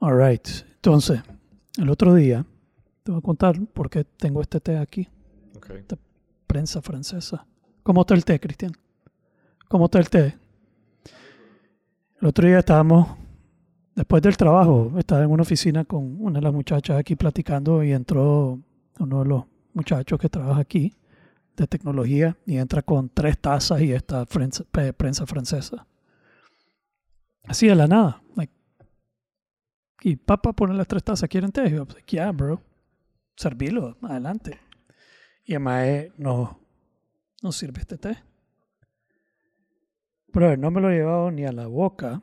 All right. Entonces, el otro día, te voy a contar por qué tengo este té aquí, Ok. prensa francesa. ¿Cómo está el té, Cristian? ¿Cómo está el té? El otro día estábamos, después del trabajo, estaba en una oficina con una de las muchachas aquí platicando y entró uno de los muchachos que trabaja aquí de tecnología y entra con tres tazas y esta prensa, prensa francesa. Así de la nada. Like, y papá pone las tres tazas, ¿quieren té? Y yo, like, yeah, bro. Servilo, adelante. Y mae no, no sirve este té. Pero no me lo he llevado ni a la boca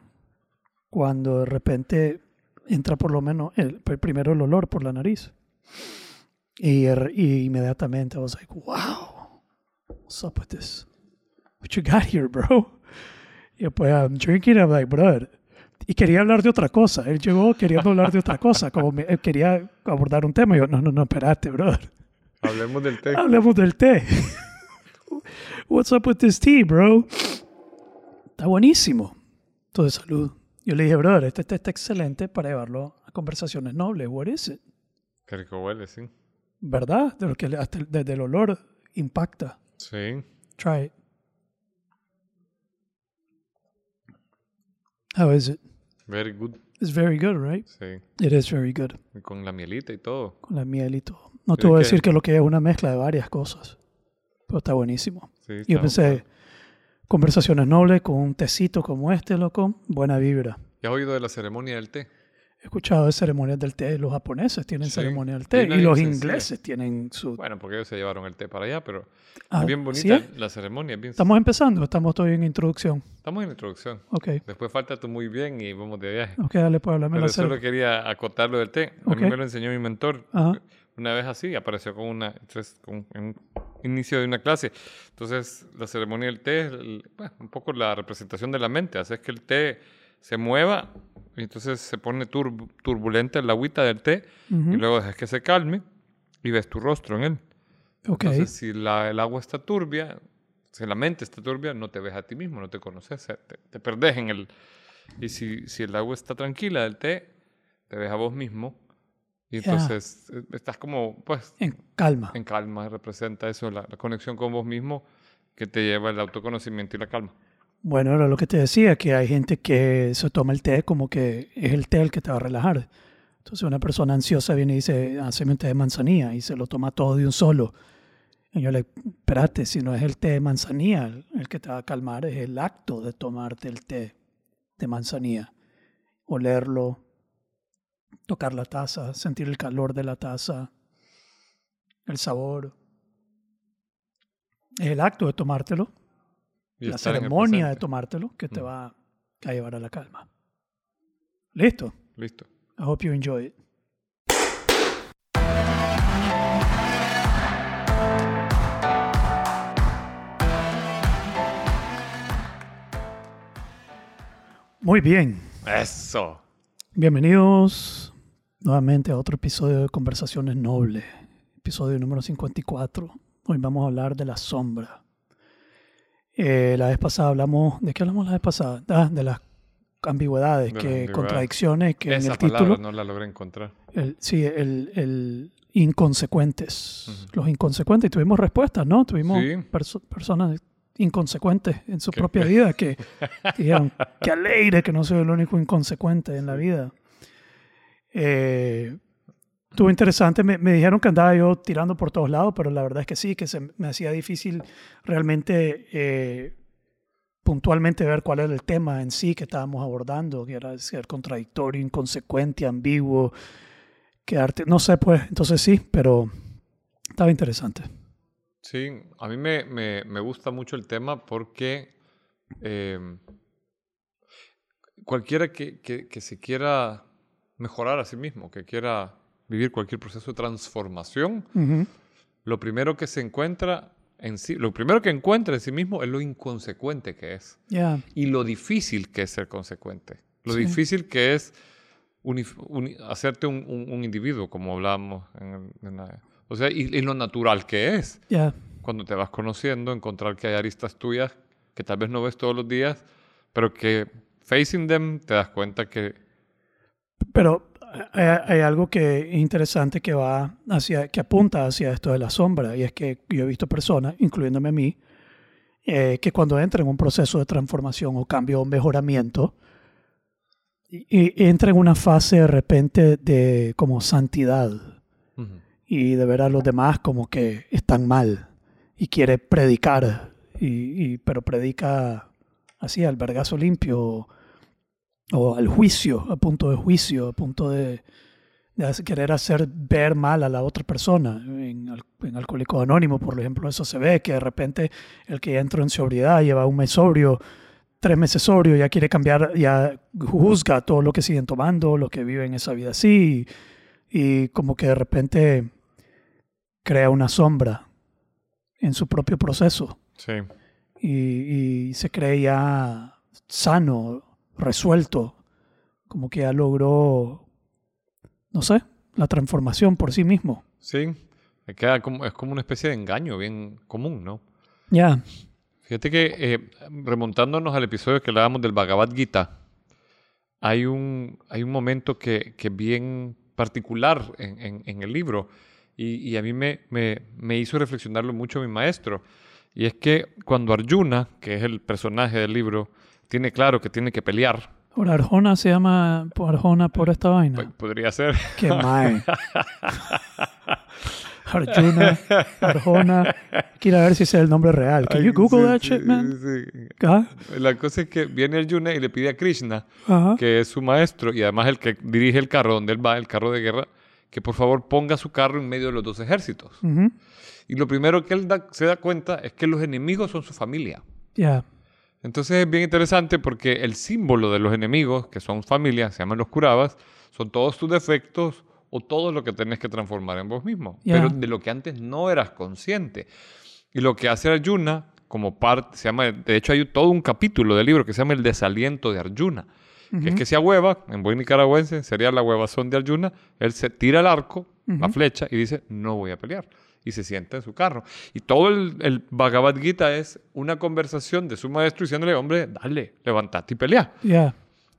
cuando de repente entra por lo menos el, primero el olor por la nariz. Y, er- y inmediatamente I was like, wow, what's up with this? What you got here, bro? Y después I'm drinking, I'm like, brother. Y quería hablar de otra cosa. Él llegó queriendo hablar de otra cosa, como me- él quería abordar un tema. Y yo, no, no, no, espérate, brother. Hablemos del té. Hablemos del té. What's up with this tea, bro? Está buenísimo. Todo de salud. Yo le dije, brother, este té está excelente para llevarlo a conversaciones nobles. What is it? Qué rico huele, sí. ¿Verdad? De lo que le- hasta el- desde el olor impacta. Sí. Try it. How is it? Very good. It's very good, right? Sí. It is very good. Y con la mielita y todo. Con la miel y todo. No te voy a decir que lo que es una mezcla de varias cosas. Pero está buenísimo. Sí, Yo está pensé, bueno. conversaciones nobles con un tecito como este, loco, buena vibra. ¿Ya has oído de la ceremonia del té? He escuchado de ceremonias del té, los japoneses tienen Sí, ceremonia del té y los ingleses tienen su... Bueno, porque ellos se llevaron el té para allá, pero Ah, es bien ¿sí bonita es? la ceremonia. es bien- Estamos empezando, estamos todavía en introducción. Estamos en introducción. Ok, Después falta tú muy bien y vamos de viaje. ok, dale, pues háblame Pero la solo quería acotar lo del té. A mí me lo enseñó mi mentor. Ajá. Una vez así, apareció con una, con, un inicio de una clase. Entonces, la ceremonia del té es el- bueno, un poco la representación de la mente. Haces que el té se mueva y entonces se pone turb- turbulenta el agüita del té Ujú. y luego dejas que se calme y ves tu rostro en él. Ok, Entonces, si la- el agua está turbia, si la mente está turbia, no te ves a ti mismo, no te conoces, se- te, te perdés en el... Y si, si el agua está tranquila del té, te ves a vos mismo y entonces eh, estás como, pues, en calma. en calma, representa eso, la, la conexión con vos mismo que te lleva el autoconocimiento y la calma. Bueno, era lo que te decía, que hay gente que se toma el té como que es el té el que te va a relajar. Entonces una persona ansiosa viene y dice, hazme un té de manzanilla y se lo toma todo de un solo. Y yo le, espérate, si no es el té de manzanilla el, que te va a calmar, es el acto de tomarte el té de manzanilla. Olerlo, tocar la taza, sentir el calor de la taza, el sabor. Es el acto de tomártelo Y la ceremonia de tomártelo que te Mm. va a llevar a la calma. Listo. Listo. I hope you enjoy it. Muy bien. Eso. Bienvenidos nuevamente a otro episodio de Conversaciones Nobles, episodio número 54. Hoy vamos a hablar de la sombra. Eh, la vez pasada hablamos, ¿de qué hablamos la vez pasada? Ah, de las ambigüedades, De que ambigüedades. contradicciones que en Esa el palabra título, no la logré encontrar. el, sí, el, el inconsecuentes, Ujú. los inconsecuentes. Y tuvimos respuestas, ¿no? Tuvimos Sí. perso- personas inconsecuentes en su Que- propia vida que dijeron, qué alegre que no soy el único inconsecuente en la vida. Eh, estuvo interesante, me, me dijeron que andaba yo tirando por todos lados, pero la verdad es que sí, que se me hacía difícil realmente eh, puntualmente ver cuál era el tema en sí que estábamos abordando, que era ser contradictorio, inconsecuente, ambiguo, quedarte, no sé pues, entonces sí, pero estaba interesante. Sí, a mí me, me, me gusta mucho el tema porque eh, cualquiera que, que, que se quiera mejorar a sí mismo, que quiera vivir cualquier proceso de transformación, lo primero que se encuentra en sí, lo primero que encuentra en sí mismo es lo inconsecuente que es y lo difícil que es ser consecuente, lo Sí. difícil que es unif- uni- hacerte un, un- un individuo, como hablábamos en, el- en la- o sea, y, y lo natural que es cuando te vas conociendo, encontrar que hay aristas tuyas que tal vez no ves todos los días, pero que facing them te das cuenta que Pero hay, hay algo que es interesante que va hacia, que apunta hacia esto de la sombra, y es que yo he visto personas, incluyéndome a mí, eh, que cuando entran en un proceso de transformación o cambio o mejoramiento, y, y entra en una fase de repente de como santidad Ujú. y de ver a los demás como que están mal y quiere predicar, y, y- pero predica así al vergazo limpio o, al juicio, a punto de juicio, a punto de, querer hacer ver mal a la otra persona. En, en Alcohólico Anónimo, por ejemplo, eso se ve, que de repente el que ya entró en sobriedad lleva un mes sobrio, tres meses sobrio, ya quiere cambiar, ya juzga todo lo que siguen tomando, lo que viven esa vida así, y, y como que de repente crea una sombra en su propio proceso Sí. y, y se cree ya sano, resuelto, como que ya logró, no sé, la transformación por sí mismo. Sí. Queda como, es como una especie de engaño bien común, ¿no? Ya, Fíjate que eh, remontándonos al episodio que hablábamos del Bhagavad Gita, hay un, hay un momento que, que es bien particular en, en- en el libro y, y a mí me, me- me hizo reflexionarlo mucho mi maestro. Y es que cuando Arjuna, que es el personaje del libro, tiene claro que tiene que pelear, por Arjona se llama por Arjona por esta vaina. podría ser, Qué mae. Arjuna, Arjona. Quiero ver si ese es el nombre real. Can you Google Sí, that shit, man? sí. Ah, La cosa es que viene Arjuna y le pide a Krishna Ajá. que es su maestro y además el que dirige el carro donde él va, el carro de guerra, que por favor ponga su carro en medio de los dos ejércitos. Y lo primero que él da- se da cuenta es que los enemigos son su familia. Ya. Entonces es bien interesante porque el símbolo de los enemigos, que son familia, se llaman los curabas, son todos tus defectos o todo lo que tenés que transformar en vos mismo. Pero de lo que antes no eras consciente. Y lo que hace Arjuna, como parte, se llama, de hecho hay todo un capítulo del libro que se llama El desaliento de Arjuna. Que es que se hueva, en buen nicaragüense sería la huevazón de Arjuna, él se tira el arco, la flecha, y dice, no voy a pelear. Y se sienta en su carro. Y todo el, el Bhagavad Gita es una conversación de su maestro diciéndole, hombre, dale, levantate y pelea. Ya.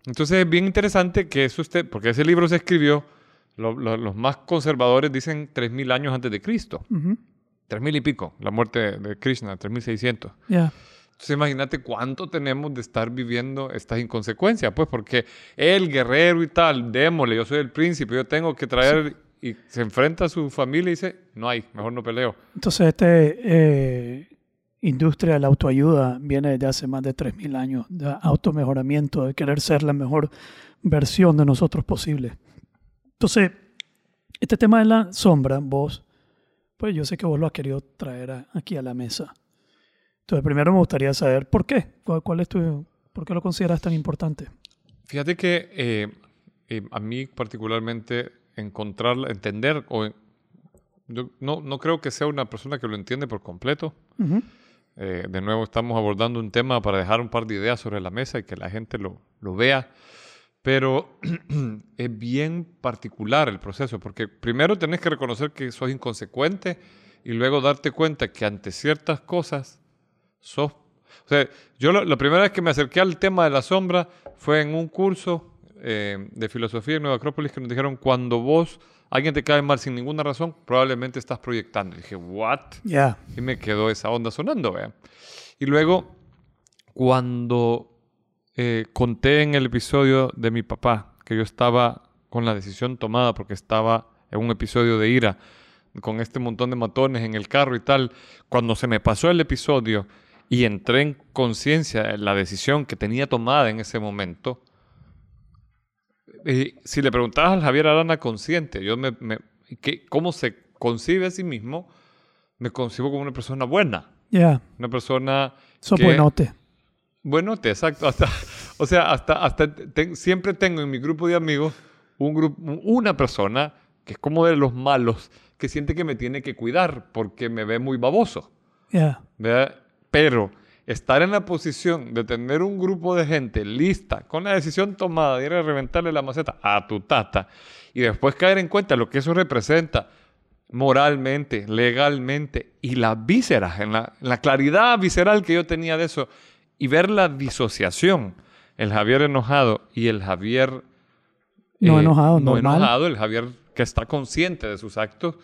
Entonces es bien interesante que eso esté, porque ese libro se escribió, lo- lo- los más conservadores dicen 3.000 años antes de Cristo. Ujú. 3.000 y pico, la muerte de Krishna, 3.600. Ya. Entonces imagínate cuánto tenemos de estar viviendo estas inconsecuencias, pues porque el guerrero y tal, démosle, yo soy el príncipe, yo tengo que traer y se enfrenta a su familia y dice, no hay, mejor no peleo. Entonces, este eh, industria de la autoayuda viene desde hace más de 3.000 años, de automejoramiento, de querer ser la mejor versión de nosotros posible. Entonces, este tema de la sombra, vos, pues yo sé que vos lo has querido traer a- aquí a la mesa. Entonces, primero me gustaría saber por qué, cuál, cuál es tu, por qué lo consideras tan importante. Fíjate que eh, eh, a mí particularmente encontrar, entender, o yo no, no creo que sea una persona que lo entiende por completo. Eh, de nuevo estamos abordando un tema para dejar un par de ideas sobre la mesa y que la gente lo, lo vea. Pero es bien particular el proceso, porque primero tenés que reconocer que sos inconsecuente y luego darte cuenta que ante ciertas cosas sos... O sea, yo lo- la primera vez que me acerqué al tema de la sombra fue en un curso eh, de filosofía en Nueva Acrópolis que nos dijeron, cuando vos, alguien te cae mal sin ninguna razón, probablemente estás proyectando. Y dije, ¿what? Ya, Y me quedó esa onda sonando, ¿vea? Y luego, cuando eh, conté en el episodio de mi papá que yo estaba con la decisión tomada porque estaba en un episodio de ira con este montón de matones en el carro y tal, cuando se me pasó el episodio y entré en conciencia en la decisión que tenía tomada en ese momento, si le preguntabas al Javier Arana consciente, yo me, me- que- cómo se concibe a sí mismo, me concibo como una persona buena, ya, una persona que- buenote. bueno, te exacto. Hasta, o sea, hasta, hasta siempre tengo en mi grupo de amigos un grupo, una persona que es como de los malos, que siente que me tiene que cuidar porque me ve muy baboso. Ya, ¿verdad? Pero estar en la posición de tener un grupo de gente lista, con la decisión tomada de ir a reventarle la maceta a tu tata, y después caer en cuenta lo que eso representa moralmente, legalmente, y las vísceras, en la, en la claridad visceral que yo tenía de eso, y ver la disociación, el Javier enojado y el Javier No eh, enojado, no normal. enojado, el Javier que está consciente de sus actos.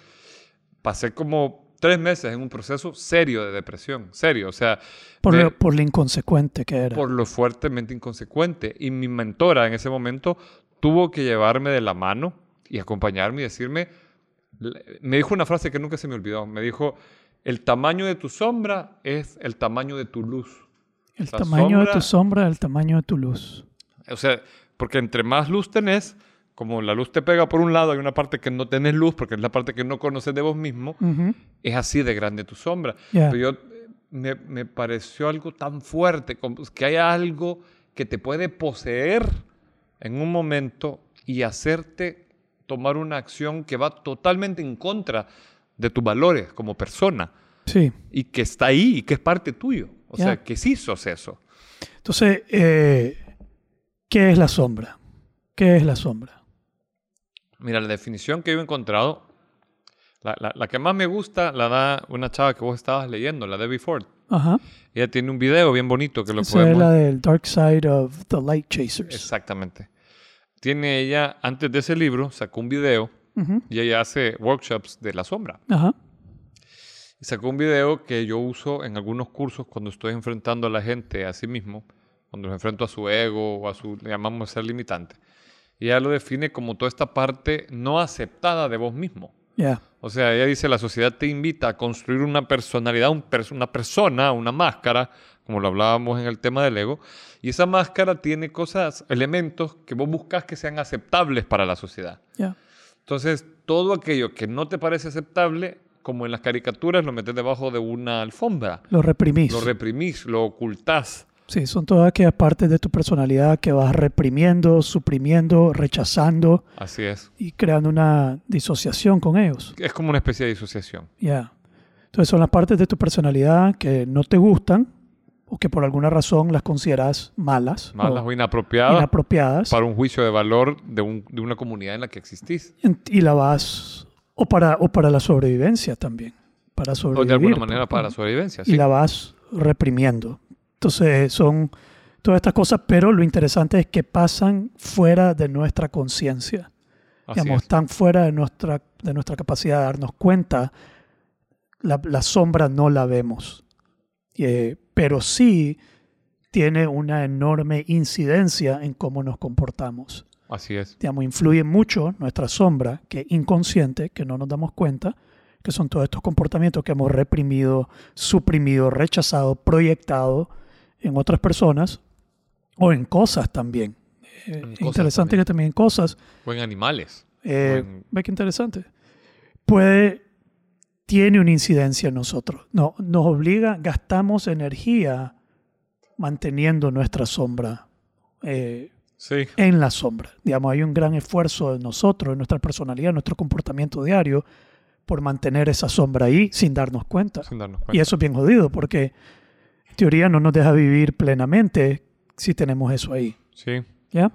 Pasé como tres meses en un proceso serio de depresión, serio, o sea, Por, de- lo, por lo inconsecuente que era. por lo fuertemente inconsecuente. Y mi mentora en ese momento tuvo que llevarme de la mano y acompañarme y decirme, me dijo una frase que nunca se me olvidó, me dijo, el tamaño de tu sombra es el tamaño de tu luz. el la tamaño de sombra- tu sombra, el tamaño de tu luz. O sea, porque entre más luz tenés, como la luz te pega por un lado, hay una parte que no tenés luz, porque es la parte que no conoces de vos mismo, es así de grande tu sombra. Pero yo, eh, me, me pareció algo tan fuerte, como que hay algo que te puede poseer en un momento y hacerte tomar una acción que va totalmente en contra de tus valores como persona Sí. y que está ahí y que es parte tuyo. O sea, que sí sos eso. Entonces, eh, ¿qué es la sombra? ¿Qué es la sombra? Mira, la definición que yo he encontrado, la, la- la que más me gusta la da una chava que vos estabas leyendo, la Debbie Ford. Ajá. Ella tiene un video bien bonito que lo Esa es la del Dark Side of the Light Chasers. Exactamente. Tiene ella, antes de ese libro, sacó un video y ella hace workshops de la sombra. Ajá. Y sacó un video que yo uso en algunos cursos cuando estoy enfrentando a la gente a sí mismo, cuando los enfrento a su ego o a su, llamamos ser limitante. Ella lo define como toda esta parte no aceptada de vos mismo. Ya. O sea, ella dice, la sociedad te invita a construir una personalidad, un pers- una persona, una máscara, como lo hablábamos en el tema del ego, y esa máscara tiene cosas, elementos que vos buscas que sean aceptables para la sociedad. Ya. Entonces, todo aquello que no te parece aceptable, como en las caricaturas, lo metes debajo de una alfombra, Lo reprimís. lo reprimís, lo ocultás. Sí, son todas aquellas partes de tu personalidad que vas reprimiendo, suprimiendo, rechazando Así es. y creando una disociación con ellos. Es como una especie de disociación. Ya. Entonces son las partes de tu personalidad que no te gustan o que por alguna razón las consideras malas, Malas o o inapropiadas inapropiadas para un juicio de valor de, un- de una comunidad en la que existís. y la vas o para o para la sobrevivencia también, para O sobrevivir. de alguna pues, manera para la sobrevivencia. y Sí. la vas reprimiendo. Entonces son todas estas cosas, pero lo interesante es que pasan fuera de nuestra conciencia. Digamos, es. están fuera de nuestra, de nuestra capacidad de darnos cuenta. La, la sombra no la vemos, Eh, pero sí tiene una enorme incidencia en cómo nos comportamos. Así es. Digamos, influye mucho nuestra sombra, que es inconsciente, que no nos damos cuenta, que son todos estos comportamientos que hemos reprimido, suprimido, rechazado, proyectado en otras personas o en cosas también. Eh, En cosas interesante también. que también en cosas O en animales. eh, Buen- Ve qué interesante. Puede, tiene una incidencia en nosotros. No, nos obliga, gastamos energía manteniendo nuestra sombra eh, Sí. en la sombra. Digamos, hay un gran esfuerzo en nosotros, en nuestra personalidad, en nuestro comportamiento diario, por mantener esa sombra ahí sin darnos cuenta. Sin darnos Y cuenta. eso es bien jodido, porque en teoría no nos deja vivir plenamente si tenemos eso ahí. Sí. ¿Ya?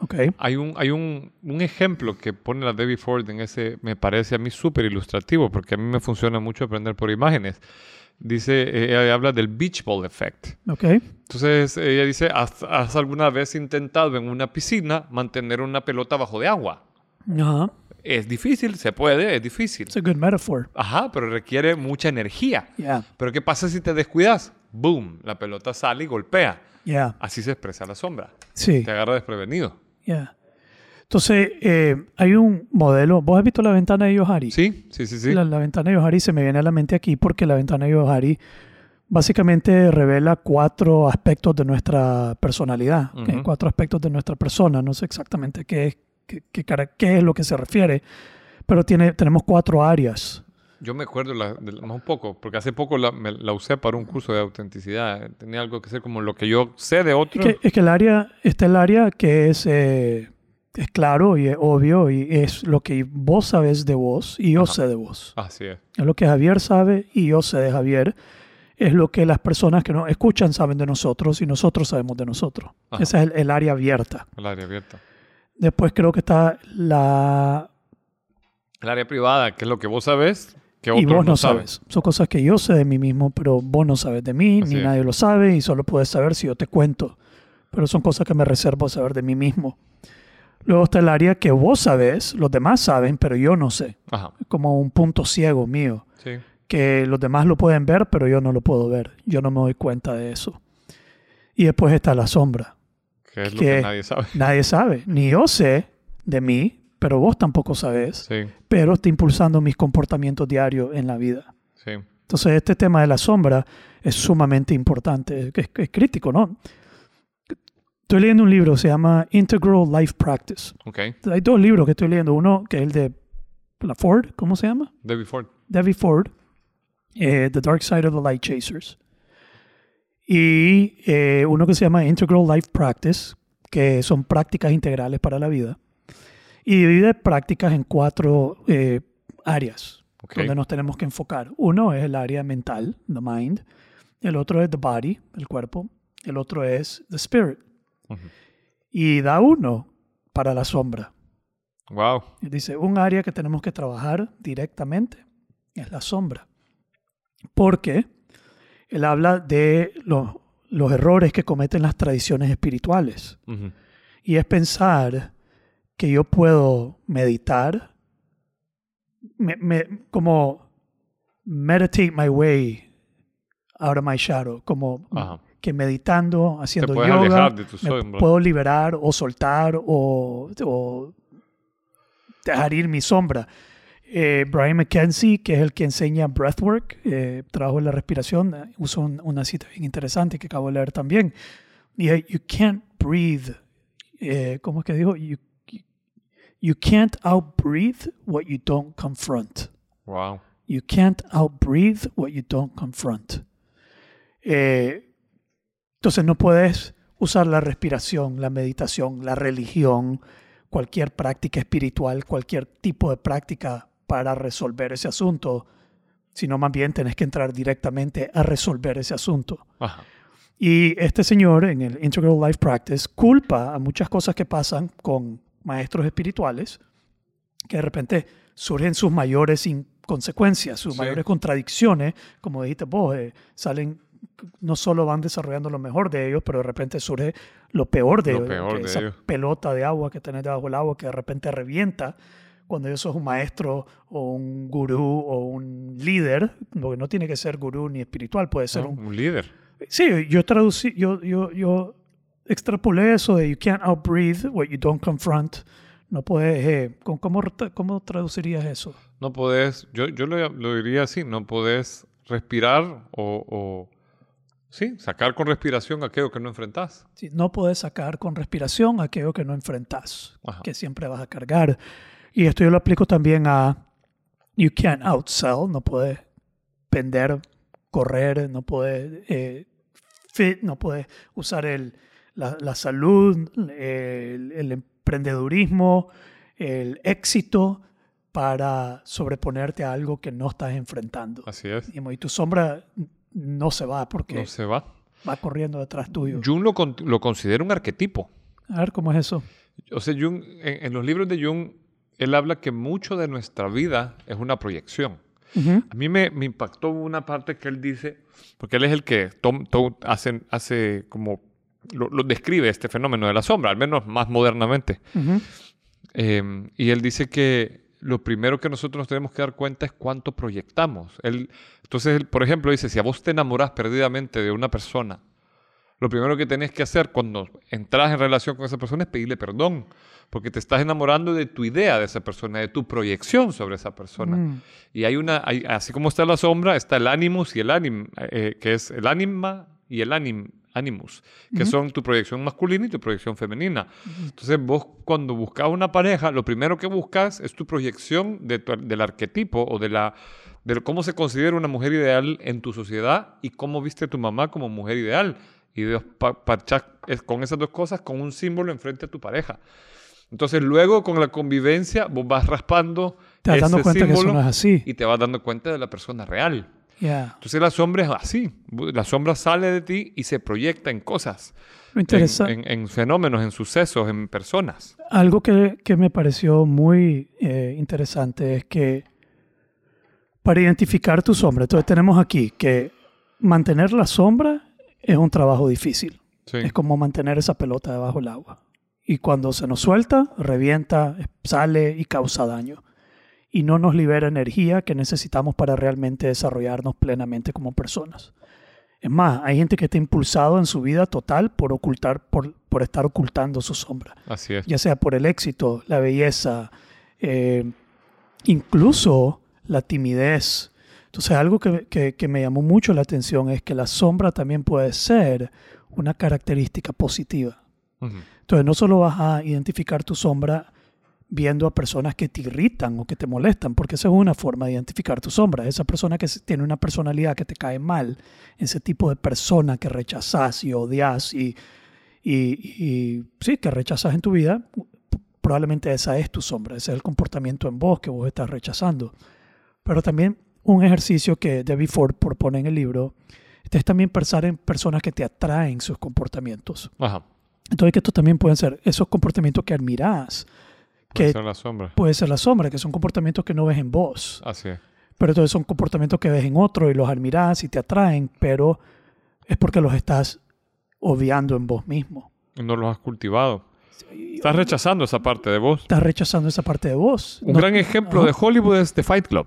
Ok. Hay un, hay un, un ejemplo que pone la Debbie Ford en ese, me parece a mí súper ilustrativo, porque a mí me funciona mucho aprender por imágenes. Dice, eh, ella habla del beach ball effect. Ok. Entonces ella dice, ¿has, has alguna vez intentado en una piscina mantener una pelota bajo de agua? Ajá. Es difícil, se puede, es difícil. It's a good metaphor. Ajá, pero requiere mucha energía. Yeah. Pero ¿qué pasa si te descuidas? Boom, la pelota sale y golpea. Yeah. Así se expresa la sombra. Sí. Te agarra desprevenido. Yeah. Entonces, eh, hay un modelo. ¿Vos has visto la ventana de Yohari? Sí, sí, sí, sí. La, la ventana de Yohari se me viene a la mente aquí porque la ventana de Yohari básicamente revela cuatro aspectos de nuestra personalidad, ¿ok? Ujú. cuatro aspectos de nuestra persona. No sé exactamente qué es, qué, qué qué es lo que se refiere, pero tiene, tenemos cuatro áreas. Yo me acuerdo la- de más un poco, porque hace poco la, me- la usé para un curso de autenticidad. Tenía algo que ser como lo que yo sé de otro. Es que, es que el área, está el área que es, eh, es claro y es obvio y es lo que vos sabes de vos y yo Ajá. sé de vos. Así es. Es lo que Javier sabe y yo sé de Javier. Es lo que las personas que nos escuchan saben de nosotros y nosotros sabemos de nosotros. Ajá. Esa es el, el área abierta. El área abierta. Después creo que está la... El área privada, que es lo que vos sabes, que Y otros vos no saben. sabes. Son cosas que yo sé de mí mismo, pero vos no sabes de mí, Así ni es. nadie lo sabe y solo puedes saber si yo te cuento. Pero son cosas que me reservo saber de mí mismo. Luego está el área que vos sabés, los demás saben, pero yo no sé. Ajá. Como un punto ciego mío, Sí. que los demás lo pueden ver, pero yo no lo puedo ver. Yo no me doy cuenta de eso. Y después está la sombra. Que es lo Que- que nadie sabe. Nadie sabe, ni yo sé de mí, pero vos tampoco sabés, Sí, pero está impulsando mis comportamientos diarios en la vida. sí. Entonces, este tema de la sombra es sumamente importante, es, es crítico, ¿no? Estoy leyendo un libro, se llama Integral Life Practice. Ok. Hay dos libros que estoy leyendo. Uno que es el de la Ford, ¿cómo se llama? David Ford. Debbie Ford, eh, The Dark Side of the Light Chasers. Y eh, uno que se llama Integral Life Practice, que son prácticas integrales para la vida. Y divide prácticas en cuatro eh, áreas Ok. donde nos tenemos que enfocar. Uno es el área mental, the mind. El otro es the body, el cuerpo. El otro es the spirit. Y da uno para la sombra. Wow. Y Dice, un área que tenemos que trabajar directamente es la sombra. Porque él habla de los, los errores que cometen las tradiciones espirituales. Y es pensar que yo puedo meditar, me- me- como meditate my way out of my shadow, como Ajá. que meditando, haciendo puedes yoga, de tu me puedo liberar o soltar o, o dejar ir mi sombra. Eh, Brian McKenzie, que es el que enseña breathwork, eh, trabajo en la respiración, eh, usa un- una cita bien interesante que acabo de leer también. Es, you can't breathe. eh, ¿Cómo es que dijo? You, you- can't outbreathe what you don't confront. Wow. You can't outbreathe what you don't confront. Eh, entonces no puedes usar la respiración, la meditación, la religión, cualquier práctica espiritual, cualquier tipo de práctica para resolver ese asunto, sino más bien tenés que entrar directamente a resolver ese asunto. Ajá. Y este señor en el Integral Life Practice culpa a muchas cosas que pasan con maestros espirituales que de repente surgen sus mayores inconsecuencias, sus Sí. mayores contradicciones, como dijiste vos, eh, salen, no solo van desarrollando lo mejor de ellos, pero de repente surge lo peor de Lo ellos, peor de esa ellos. pelota de agua que tenés debajo del agua que de repente revienta cuando ellos sos un maestro o un gurú o un líder, porque no tiene que ser gurú ni espiritual, puede ser ¿no? un Un líder. Sí, yo traducí, yo, yo, yo extrapolé eso de you can't outbreathe what you don't confront. No puedes, eh, ¿cómo, cómo, traducirías eso? No podés, yo, yo lo, lo diría así, no podés respirar o, o, sí, sacar con respiración aquello que no enfrentás. Sí, no puedes sacar con respiración aquello que no enfrentas, Ajá. que siempre vas a cargar. Y esto yo lo aplico también a you can't outsell, no puedes vender, correr, no puedes eh, fit, no puedes usar el, la, la salud, el, el emprendedurismo, el éxito para sobreponerte a algo que no estás enfrentando. Así es. Y tu sombra no se va porque No se va. va corriendo detrás tuyo. Jung lo, con- lo considera un arquetipo. A ver cómo es eso. O sea, Jung, en, en los libros de Jung, él habla que mucho de nuestra vida es una proyección. Ujú. A mí me, me impactó una parte que él dice, porque él es el que tom- to- hace, hace como, lo, lo describe este fenómeno de la sombra, al menos más modernamente. Eh, y él dice que lo primero que nosotros nos tenemos que dar cuenta es cuánto proyectamos. Él, entonces, él, por ejemplo, dice, si a vos te enamorás perdidamente de una persona, lo primero que tenés que hacer cuando entras en relación con esa persona es pedirle perdón, porque te estás enamorando de tu idea de esa persona, de tu proyección sobre esa persona. Mm. Y hay una, hay- así como está la sombra, está el animus y el anim, eh, que es el anima y el anim, animus, que Ujú. son tu proyección masculina y tu proyección femenina. Entonces vos cuando buscas una pareja, lo primero que buscas es tu proyección de tu- del arquetipo o de la de cómo se considera una mujer ideal en tu sociedad y cómo viste a tu mamá como mujer ideal. Y Dios pa- parchás es- con esas dos cosas con un símbolo enfrente a tu pareja. Entonces luego con la convivencia vos vas raspando Te vas dando ese cuenta que eso símbolo no es así. y te vas dando cuenta de la persona real. Ya. Entonces la sombra es así. La sombra sale de ti y se proyecta en cosas, Lo en, en- en fenómenos, en sucesos, en personas. Algo que, que me pareció muy eh, interesante es que para identificar tu sombra, entonces tenemos aquí que mantener la sombra es un trabajo difícil. Sí. Es como mantener esa pelota debajo del agua. Y cuando se nos suelta, revienta, sale y causa daño. Y no nos libera energía que necesitamos para realmente desarrollarnos plenamente como personas. Es más, hay gente que está impulsado en su vida total por ocultar, por, por estar ocultando su sombra. Así es. Ya sea por el éxito, la belleza, eh, incluso la timidez. Entonces, algo que, que, que me llamó mucho la atención es que la sombra también puede ser una característica positiva. Entonces, no solo vas a identificar tu sombra viendo a personas que te irritan o que te molestan, porque esa es una forma de identificar tu sombra. Esa persona que tiene una personalidad que te cae mal, ese tipo de persona que rechazas y odias y, y, y sí, que rechazas en tu vida, probablemente esa es tu sombra, ese es el comportamiento en vos que vos estás rechazando. Pero también un ejercicio que Debbie Ford propone en el libro es también pensar en personas que te atraen sus comportamientos. Ajá. Entonces, que estos también pueden ser esos comportamientos que admirás, Puede que ser la sombra. puede ser la sombra, que son comportamientos que no ves en vos, Así es. pero entonces son comportamientos que ves en otro y los admirás y te atraen, pero es porque los estás obviando en vos mismo. No los has cultivado. Estás rechazando esa parte de vos. Estás rechazando esa parte de vos. Un No- gran ejemplo Ajá. de Hollywood es The Fight Club.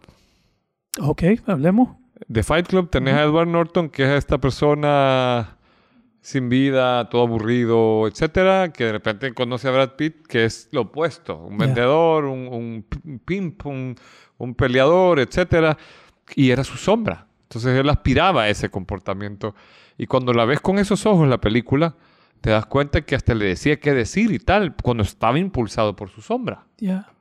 Ok, hablemos. The Fight Club tenés a Edward Norton, que es esta persona sin vida, todo aburrido, etcétera, que de repente conoce a Brad Pitt, que es lo opuesto, un vendedor, un, un pimp, un, un peleador, etcétera, y era su sombra. Entonces él aspiraba a ese comportamiento. Y cuando la ves con esos ojos la película, te das cuenta que hasta le decía qué decir y tal, cuando estaba impulsado por su sombra. Ya.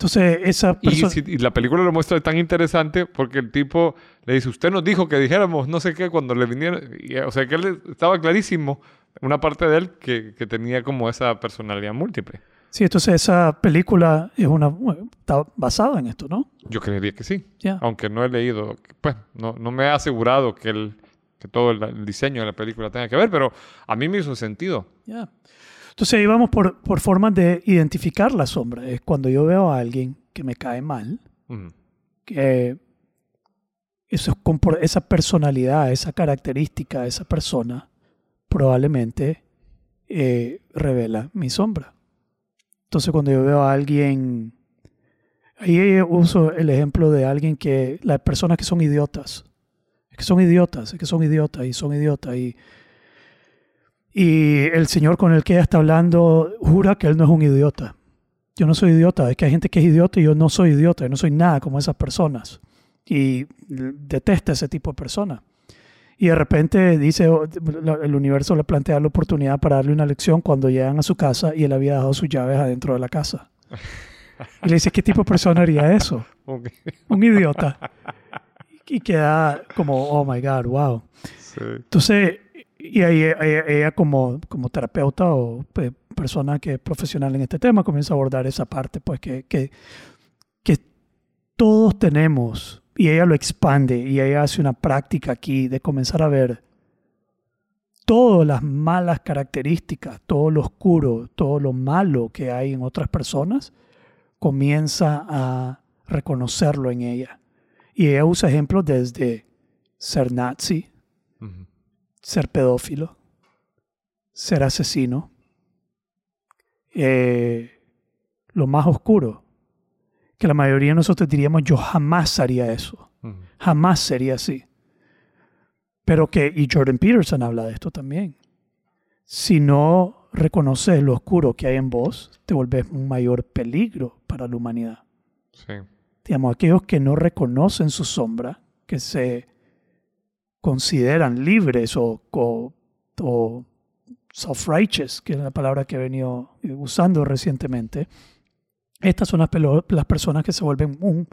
Entonces, esa Y, persona... si- y la película lo muestra tan interesante porque el tipo le dice, usted nos dijo que dijéramos no sé qué cuando le vinieron. Y, o sea, que él estaba clarísimo, una parte de él que, que tenía como esa personalidad múltiple. Sí, entonces esa película es una, está basada en esto, ¿no? Yo creería que sí, Ya. aunque no he leído, pues no, no me ha asegurado que, el, que todo el, el diseño de la película tenga que ver, pero a mí me hizo sentido. Ya. Entonces ahí vamos por, por formas de identificar la sombra. Es cuando yo veo a alguien que me cae mal, Ujú. que compor- esa personalidad, esa característica de esa persona probablemente eh, revela mi sombra. Entonces cuando yo veo a alguien, ahí uso el ejemplo de alguien que, las personas que son idiotas, es que son idiotas, es que son idiotas y son idiotas y, y el señor con el que ella está hablando jura que él no es un idiota. Yo no soy idiota, es que hay gente que es idiota y yo no soy idiota, yo no soy nada como esas personas. Y detesta ese tipo de personas. Y de repente dice, oh, el universo le plantea la oportunidad para darle una lección cuando llegan a su casa y él había dejado sus llaves adentro de la casa. Y le dice, ¿qué tipo de persona haría eso? Un idiota. Y queda como, oh my God, wow. Sí. Entonces, y ahí ella, ella como, como terapeuta o pe- persona que es profesional en este tema comienza a abordar esa parte, pues que, que, que todos tenemos, y ella lo expande, y ella hace una práctica aquí de comenzar a ver todas las malas características, todo lo oscuro, todo lo malo que hay en otras personas, comienza a reconocerlo en ella. Y ella usa ejemplos desde ser nazi, Ujú. Ser pedófilo, ser asesino, eh, lo más oscuro, que la mayoría de nosotros diríamos yo jamás haría eso, jamás sería así. Pero que, y Jordan Peterson habla de esto también, si no reconoces lo oscuro que hay en vos, te volvés un mayor peligro para la humanidad. Sí. Digamos, aquellos que no reconocen su sombra, que se consideran libres o, o, o self-righteous, que es la palabra que he venido usando recientemente, estas son las, las personas que se vuelven un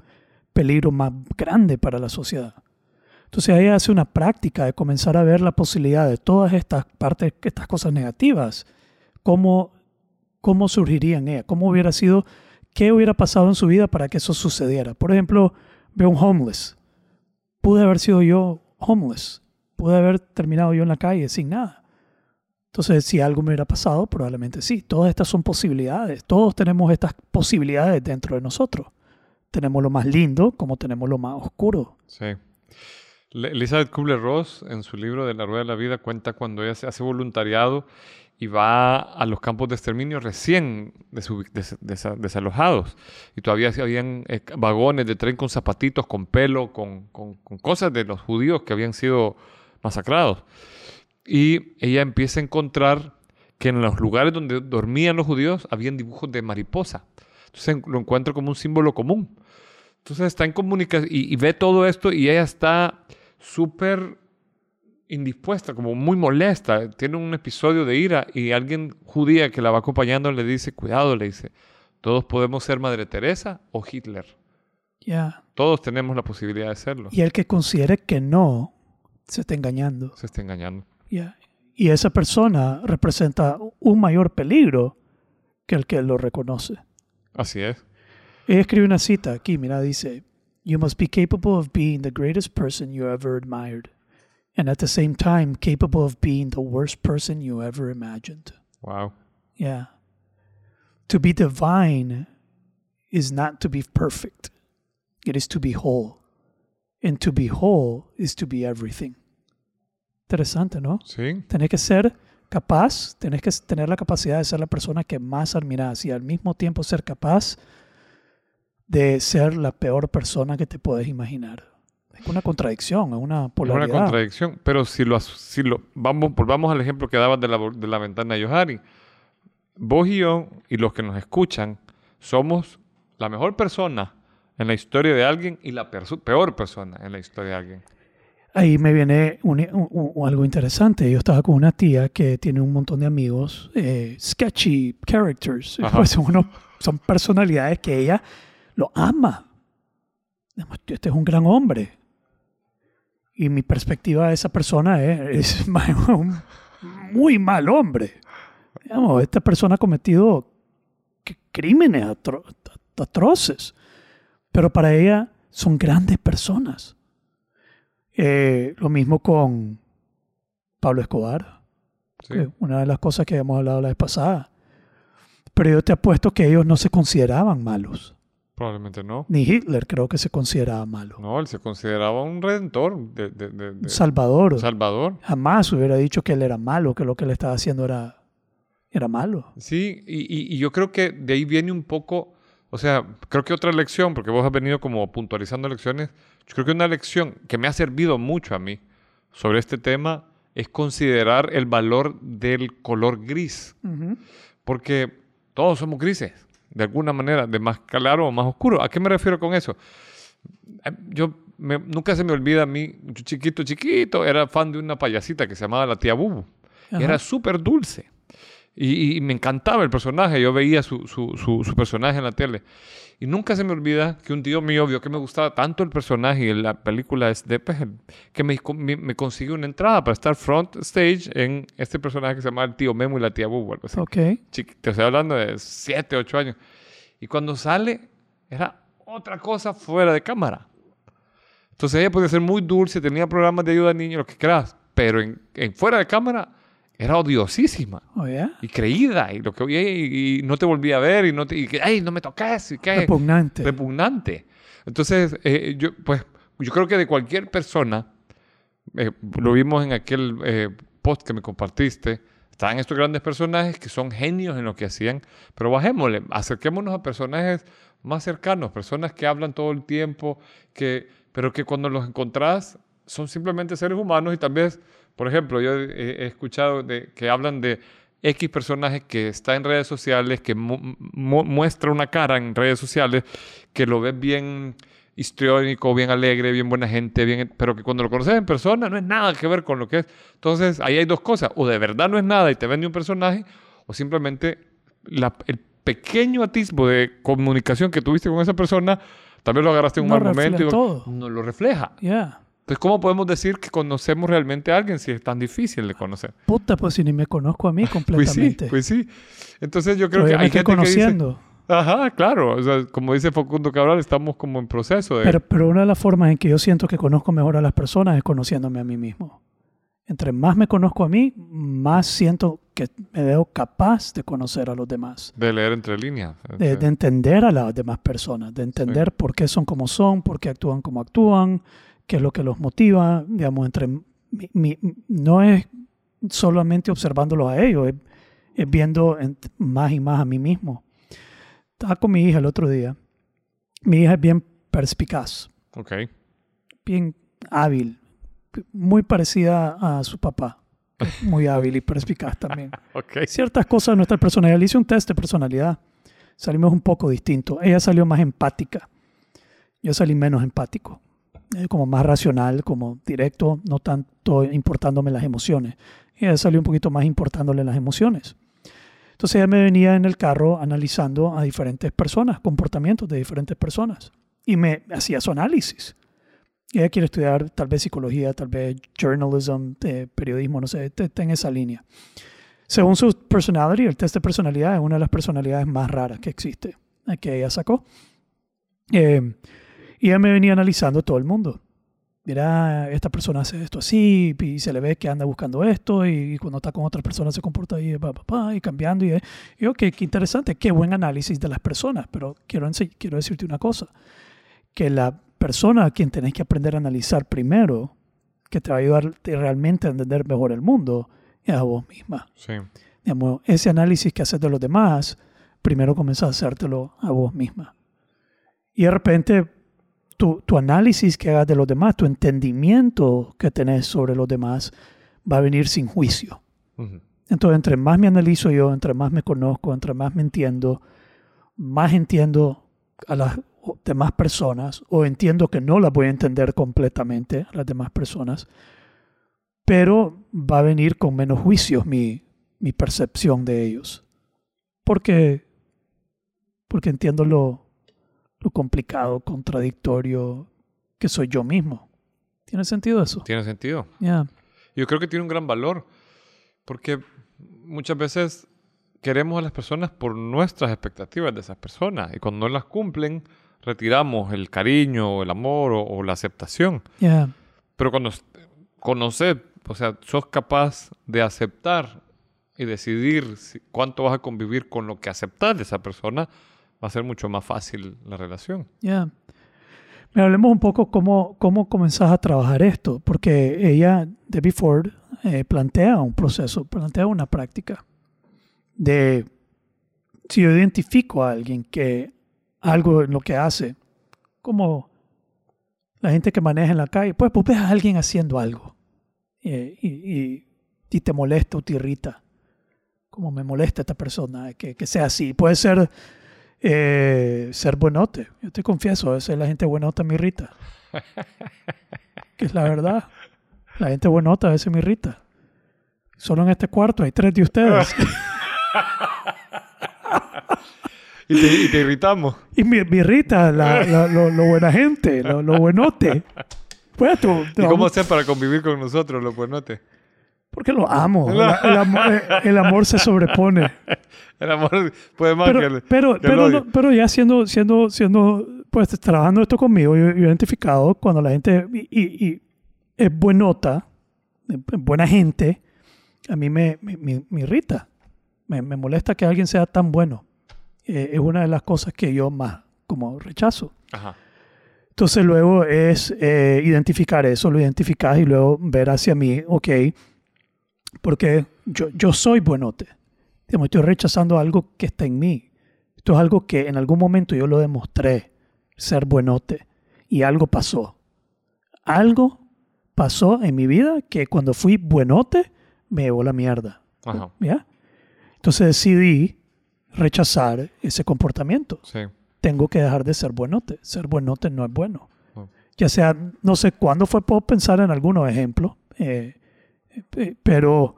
peligro más grande para la sociedad. Entonces ahí hace una práctica de comenzar a ver la posibilidad de todas estas partes, estas cosas negativas, cómo, cómo surgirían ella, cómo hubiera sido, qué hubiera pasado en su vida para que eso sucediera. Por ejemplo, veo un homeless. Pude haber sido yo homeless. Pude haber terminado yo en la calle sin nada. Entonces, si algo me hubiera pasado, probablemente sí. Todas estas son posibilidades. Todos tenemos estas posibilidades dentro de nosotros. Tenemos lo más lindo como tenemos lo más oscuro. Sí. Elizabeth Kubler-Ross en su libro de La Rueda de la Vida cuenta cuando ella se hace voluntariado y va a los campos de exterminio recién desalojados. Y todavía habían eh, vagones de tren con zapatitos, con pelo, con, con- con cosas de los judíos que habían sido masacrados. Y ella empieza a encontrar que en los lugares donde dormían los judíos habían dibujos de mariposa. Entonces lo encuentra como un símbolo común. Entonces está en comunicación y, y ve todo esto y ella está súper indispuesta, como muy molesta. Tiene un episodio de ira y alguien judía que la va acompañando le dice, cuidado, le dice, todos podemos ser Madre Teresa o Hitler. Ya. Todos tenemos la posibilidad de serlo. Y el que considere que no, se está engañando. Se está engañando. Ya. Y esa persona representa un mayor peligro que el que lo reconoce. Así es. Ella escribe una cita aquí, mira, dice, You must be capable of being the greatest person you ever admired, and at the same time capable of being the worst person you ever imagined. Wow. Yeah. To be divine is not to be perfect, it is to be whole. And to be whole is to be everything. Interesante, ¿no? Sí. Tenés que ser capaz, tenés que tener la capacidad de ser la persona que más admiras y al mismo tiempo ser capaz de ser la peor persona que te puedes imaginar. Es una contradicción, es una Es polaridad. una contradicción. Pero si lo, si lo vamos, volvamos al ejemplo que dabas de la, de la ventana de Yohari. Vos y yo y los que nos escuchan somos la mejor persona en la historia de alguien y la perso- peor persona en la historia de alguien. Ahí me viene un- un- un- algo interesante. Yo estaba con una tía que tiene un montón de amigos, eh, sketchy characters. Pues son, unos- son personalidades que ella lo ama. Este es un gran hombre. Y mi perspectiva de esa persona es, es un muy mal hombre. Digamos, esta persona ha cometido crímenes atro- atroces. Pero para ella son grandes personas. Eh, lo mismo con Pablo Escobar, Sí. que una de las cosas que hemos hablado la vez pasada. Pero yo te apuesto que ellos no se consideraban malos. Probablemente no. Ni Hitler creo que se consideraba malo. No, él se consideraba un redentor de, de- de- de- Salvador Salvador. jamás hubiera dicho que él era malo, que lo que él estaba haciendo era, era malo. Sí, y, y- y yo creo que de ahí viene un poco, o sea, creo que otra lección, porque vos has venido como puntualizando lecciones, yo creo que una lección que me ha servido mucho a mí sobre este tema es considerar el valor del color gris, porque todos somos grises, de alguna manera, de más claro o más oscuro. ¿A qué me refiero con eso? Eh, Yo me- nunca se me olvida a mí, yo chiquito, chiquito, era fan de una payasita que se llamaba la tía Bubu. Ajá. Era súper dulce. Y, y me encantaba el personaje. Yo veía su, su- su- su personaje en la tele. Y nunca se me olvida que un tío mío vio que me gustaba tanto el personaje y la película es de pues, que me, me, me consiguió una entrada para estar front stage en este personaje que se llama el tío Memo y la tía Bubu. Algo así. Ok. Chiqui- te estoy hablando de 7, 8 años. Y cuando sale, era otra cosa fuera de cámara. Entonces ella podía ser muy dulce, tenía programas de ayuda a niños, lo que quieras, pero en, en fuera de cámara era odiosísima Oh, yeah. y creída y lo que y, y no te volvía a ver y no te y que, ay no me toques y que Repugnante. repugnante entonces eh, yo pues yo creo que de cualquier persona eh, lo vimos en aquel eh, post que me compartiste estaban estos grandes personajes que son genios en lo que hacían pero bajémosle acerquémonos a personajes más cercanos personas que hablan todo el tiempo que pero que cuando los encontrás son simplemente seres humanos y tal vez por ejemplo yo he, escuchado de, que hablan de X personaje que está en redes sociales, que mu- mu- muestra una cara en redes sociales, que lo ves bien histriónico, bien alegre, bien buena gente, bien, pero que cuando lo conoces en persona no es nada que ver con lo que es. Entonces, ahí hay dos cosas. O de verdad no es nada y te vende un personaje, o simplemente la- el pequeño atisbo de comunicación que tuviste con esa persona, vez lo agarraste en un No mal momento y no lo refleja. Yeah. Entonces, ¿cómo podemos decir que conocemos realmente a alguien si es tan difícil de conocer? Puta, pues si ni me conozco a mí Pues sí, completamente. pues sí. Entonces yo creo Todavía que hay estoy gente que dice, conociendo. ajá, claro, o sea, como dice Facundo Cabral, estamos como en proceso de Pero, pero una de las formas en que yo siento que conozco mejor a las personas es conociéndome a mí mismo. Entre más me conozco a mí, más siento que me veo capaz de conocer a los demás, de leer entre líneas. de, Sí. de entender a las demás personas, de entender por qué son como son, por qué actúan como actúan, qué es lo que los motiva. Digamos, entre mi- mi- no es solamente observándolos a ellos, es es viendo en- más y más a mí mismo. Estaba con mi hija el otro día. Mi hija es bien perspicaz, Ok. bien hábil, muy parecida a su papá. Muy hábil y perspicaz también. Ciertas cosas de nuestra personalidad. Le hice un test de personalidad. Salimos un poco distintos. Ella salió más empática. Yo salí menos empático. Eh, como más racional, como directo, no tanto importándome las emociones. Ella salió un poquito más importándole las emociones. Entonces ella me venía en el carro analizando a diferentes personas, comportamientos de diferentes personas. Y me hacía su análisis. Ella quiere estudiar tal vez psicología, tal vez journalism, eh, periodismo, no sé, está en esa línea. Según su personality, el test de personalidad es una de las personalidades más raras que existe, eh, que ella sacó. Eh, y ella me venía analizando todo el mundo. Mira, esta persona hace esto así, y se le ve que anda buscando esto, y cuando está con otra persona se comporta ahí, pa, pa, pa, y cambiando. Y, y yo, qué, qué interesante, qué buen análisis de las personas. Pero quiero, quiero decirte una cosa, que la persona a quien tenés que aprender a analizar primero, que te va a ayudar realmente a entender mejor el mundo, es a vos misma. Sí. Digamos, ese análisis que haces de los demás, primero comienzas a hacértelo a vos misma. Y de repente, tu, tu análisis que hagas de los demás, tu entendimiento que tenés sobre los demás, va a venir sin juicio. Ujú. Entonces, entre más me analizo yo, entre más me conozco, entre más me entiendo, más entiendo a las demás personas o entiendo que no las voy a entender completamente a las demás personas, pero va a venir con menos juicios mi, mi percepción de ellos. Porque, porque entiendo lo, lo complicado, contradictorio que soy yo mismo. ¿Tiene sentido eso? Tiene sentido. Ya. Yo creo que tiene un gran valor, porque muchas veces queremos a las personas por nuestras expectativas de esas personas, y cuando no las cumplen, retiramos el cariño, o el amor o, o la aceptación. Ya. Pero cuando conoces, o sea, sos capaz de aceptar y decidir si- cuánto vas a convivir con lo que aceptas de esa persona, va a ser mucho más fácil la relación. Ya. Me hablemos un poco cómo, cómo comenzás a trabajar esto, porque ella, Debbie Ford, eh, plantea un proceso, plantea una práctica de si yo identifico a alguien que algo en lo que hace, como la gente que maneja en la calle, pues vos ves a alguien haciendo algo eh, y, y- y te molesta o te irrita, como me molesta esta persona, que, que sea así. Puede ser eh, ser buenote. Yo te confieso, a veces la gente buenota me irrita. que es la verdad. La gente buenota a veces me irrita. Solo en este cuarto hay tres de ustedes. Y te, y te irritamos. y me, me irrita la- la- lo, lo buena gente, lo, lo buenote. Pues tú, ¿Y cómo hacer para convivir con nosotros, los buenotes? Porque lo amo. El, el amor, el amor se sobrepone. El amor puede más que Pero, el, pero, que el pero, odio. no- pero ya siendo, siendo, siendo, pues trabajando esto conmigo, yo, he identificado cuando la gente y, y- y es buenota, es buena gente, a mí me, me, me- me irrita. Me, me molesta que alguien sea tan bueno. Eh, es una de las cosas que yo más como rechazo. Ajá. Entonces luego es eh, identificar eso, lo identificas y luego ver hacia mí, ok, porque yo, yo soy buenote. Digamos, estoy rechazando algo que está en mí. Esto es algo que en algún momento yo lo demostré, ser buenote, y algo pasó. Algo pasó en mi vida que cuando fui buenote me llevó la mierda. Ajá. ¿Ya? Entonces decidí rechazar ese comportamiento Sí. tengo que dejar de ser buenote. Ser buenote no es bueno. No. Ya sea, no sé cuándo fue, puedo pensar en algunos ejemplos, eh, eh, pero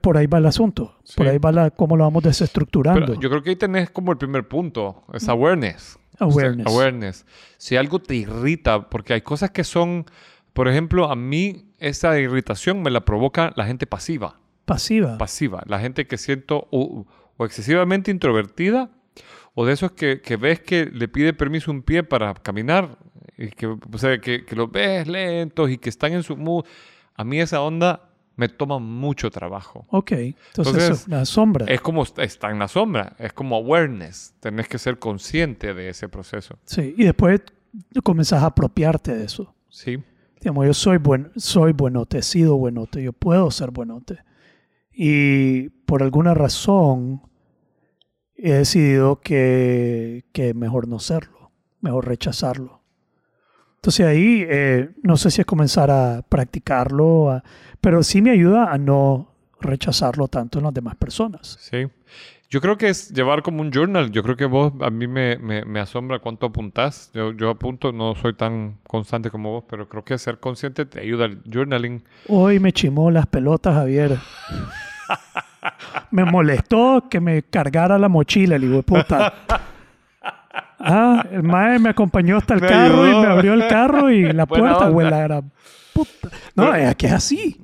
por ahí va el asunto. Por Sí. ahí va la, cómo lo vamos desestructurando. Pero yo creo que ahí tenés como el primer punto, es awareness. O sea, Awareness. awareness. Si algo te irrita, porque hay cosas que son, por ejemplo, a mí esa irritación me la provoca la gente pasiva. Pasiva. Pasiva. La gente que siento o, o excesivamente introvertida o de esos que, que ves que le pide permiso un pie para caminar y que, o sea, que, que los ves lentos y que están en su mood. A mí esa onda me toma mucho trabajo. ok, entonces, Entonces, la sombra. Es como est- está en la sombra, es como awareness. Tenés que ser consciente de ese proceso. Sí, y después comenzás a apropiarte de eso. Sí, Digamos, yo soy, buen, soy buenote, he sido buenote, yo puedo ser buenote. Y por alguna razón he decidido que, que mejor no serlo, mejor rechazarlo. Entonces ahí eh, no sé si es comenzar a practicarlo, a- pero sí me ayuda a no rechazarlo tanto en las demás personas. Sí. Yo creo que es llevar como un journal. Yo creo que vos, a mí me, me, me asombra cuánto apuntás. Yo, yo apunto, no soy tan constante como vos, pero creo que ser consciente te ayuda el journaling. Hoy me chimó las pelotas, Javier. me molestó que me cargara la mochila, el hijo de puta. Ah, el mae me acompañó hasta el Me carro y me abrió el carro y la puerta, güey, la gran puta. No, es que es así.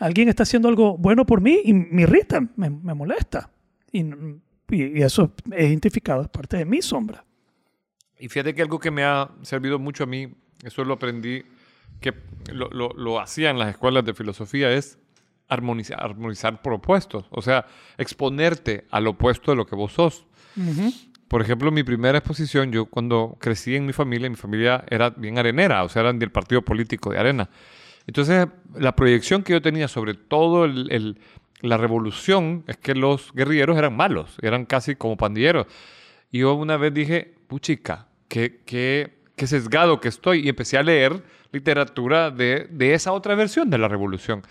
Alguien está haciendo algo bueno por mí y me irrita, me, me molesta. Y, y- y eso es identificado, es parte de mi sombra. Y fíjate que algo que me ha servido mucho a mí, eso lo aprendí, que lo, lo, lo hacía en las escuelas de filosofía, es armonizar, armonizar por opuestos. O sea, exponerte al opuesto de lo que vos sos. Por ejemplo, mi primera exposición, yo cuando crecí en mi familia, mi familia era bien arenera, o sea, eran del partido político de arena. Entonces, la proyección que yo tenía sobre todo el- la revolución es que los guerrilleros eran malos, eran casi como pandilleros. Y yo una vez dije, puchica, qué, qué, qué sesgado que estoy. Y empecé a leer literatura de, de esa otra versión de la revolución.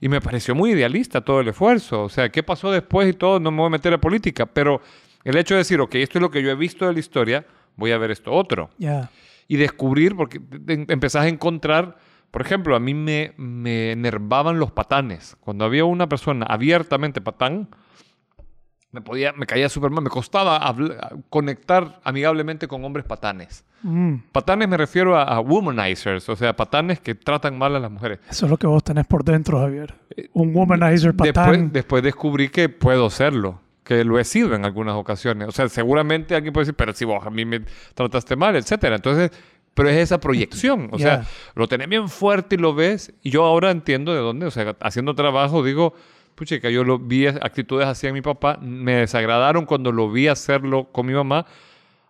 Y me pareció muy idealista todo el esfuerzo. O sea, ¿qué pasó después y todo? No me voy a meter a política. Pero el hecho de decir, ok, esto es lo que yo he visto de la historia, voy a ver esto otro Ya. y descubrir, porque empezás a encontrar, por ejemplo, a mí me, me enervaban los patanes. Cuando había una persona abiertamente patán, me, podía, me caía súper mal, me costaba habl- conectar amigablemente con hombres patanes. Mm, Patanes me refiero a, a womanizers, o sea, patanes que tratan mal a las mujeres. eso es lo que vos tenés por dentro, Javier. Un womanizer patán. Después, después descubrí que puedo serlo, que lo he sido en algunas ocasiones. O sea, seguramente alguien puede decir, pero si vos a mí me trataste mal, etcétera. Entonces, pero es esa proyección. O sea, Ya. lo tenés bien fuerte y lo ves. Y yo ahora entiendo de dónde, o sea, haciendo trabajo, digo, puchica, yo lo vi actitudes así en mi papá, me desagradaron cuando lo vi hacerlo con mi mamá.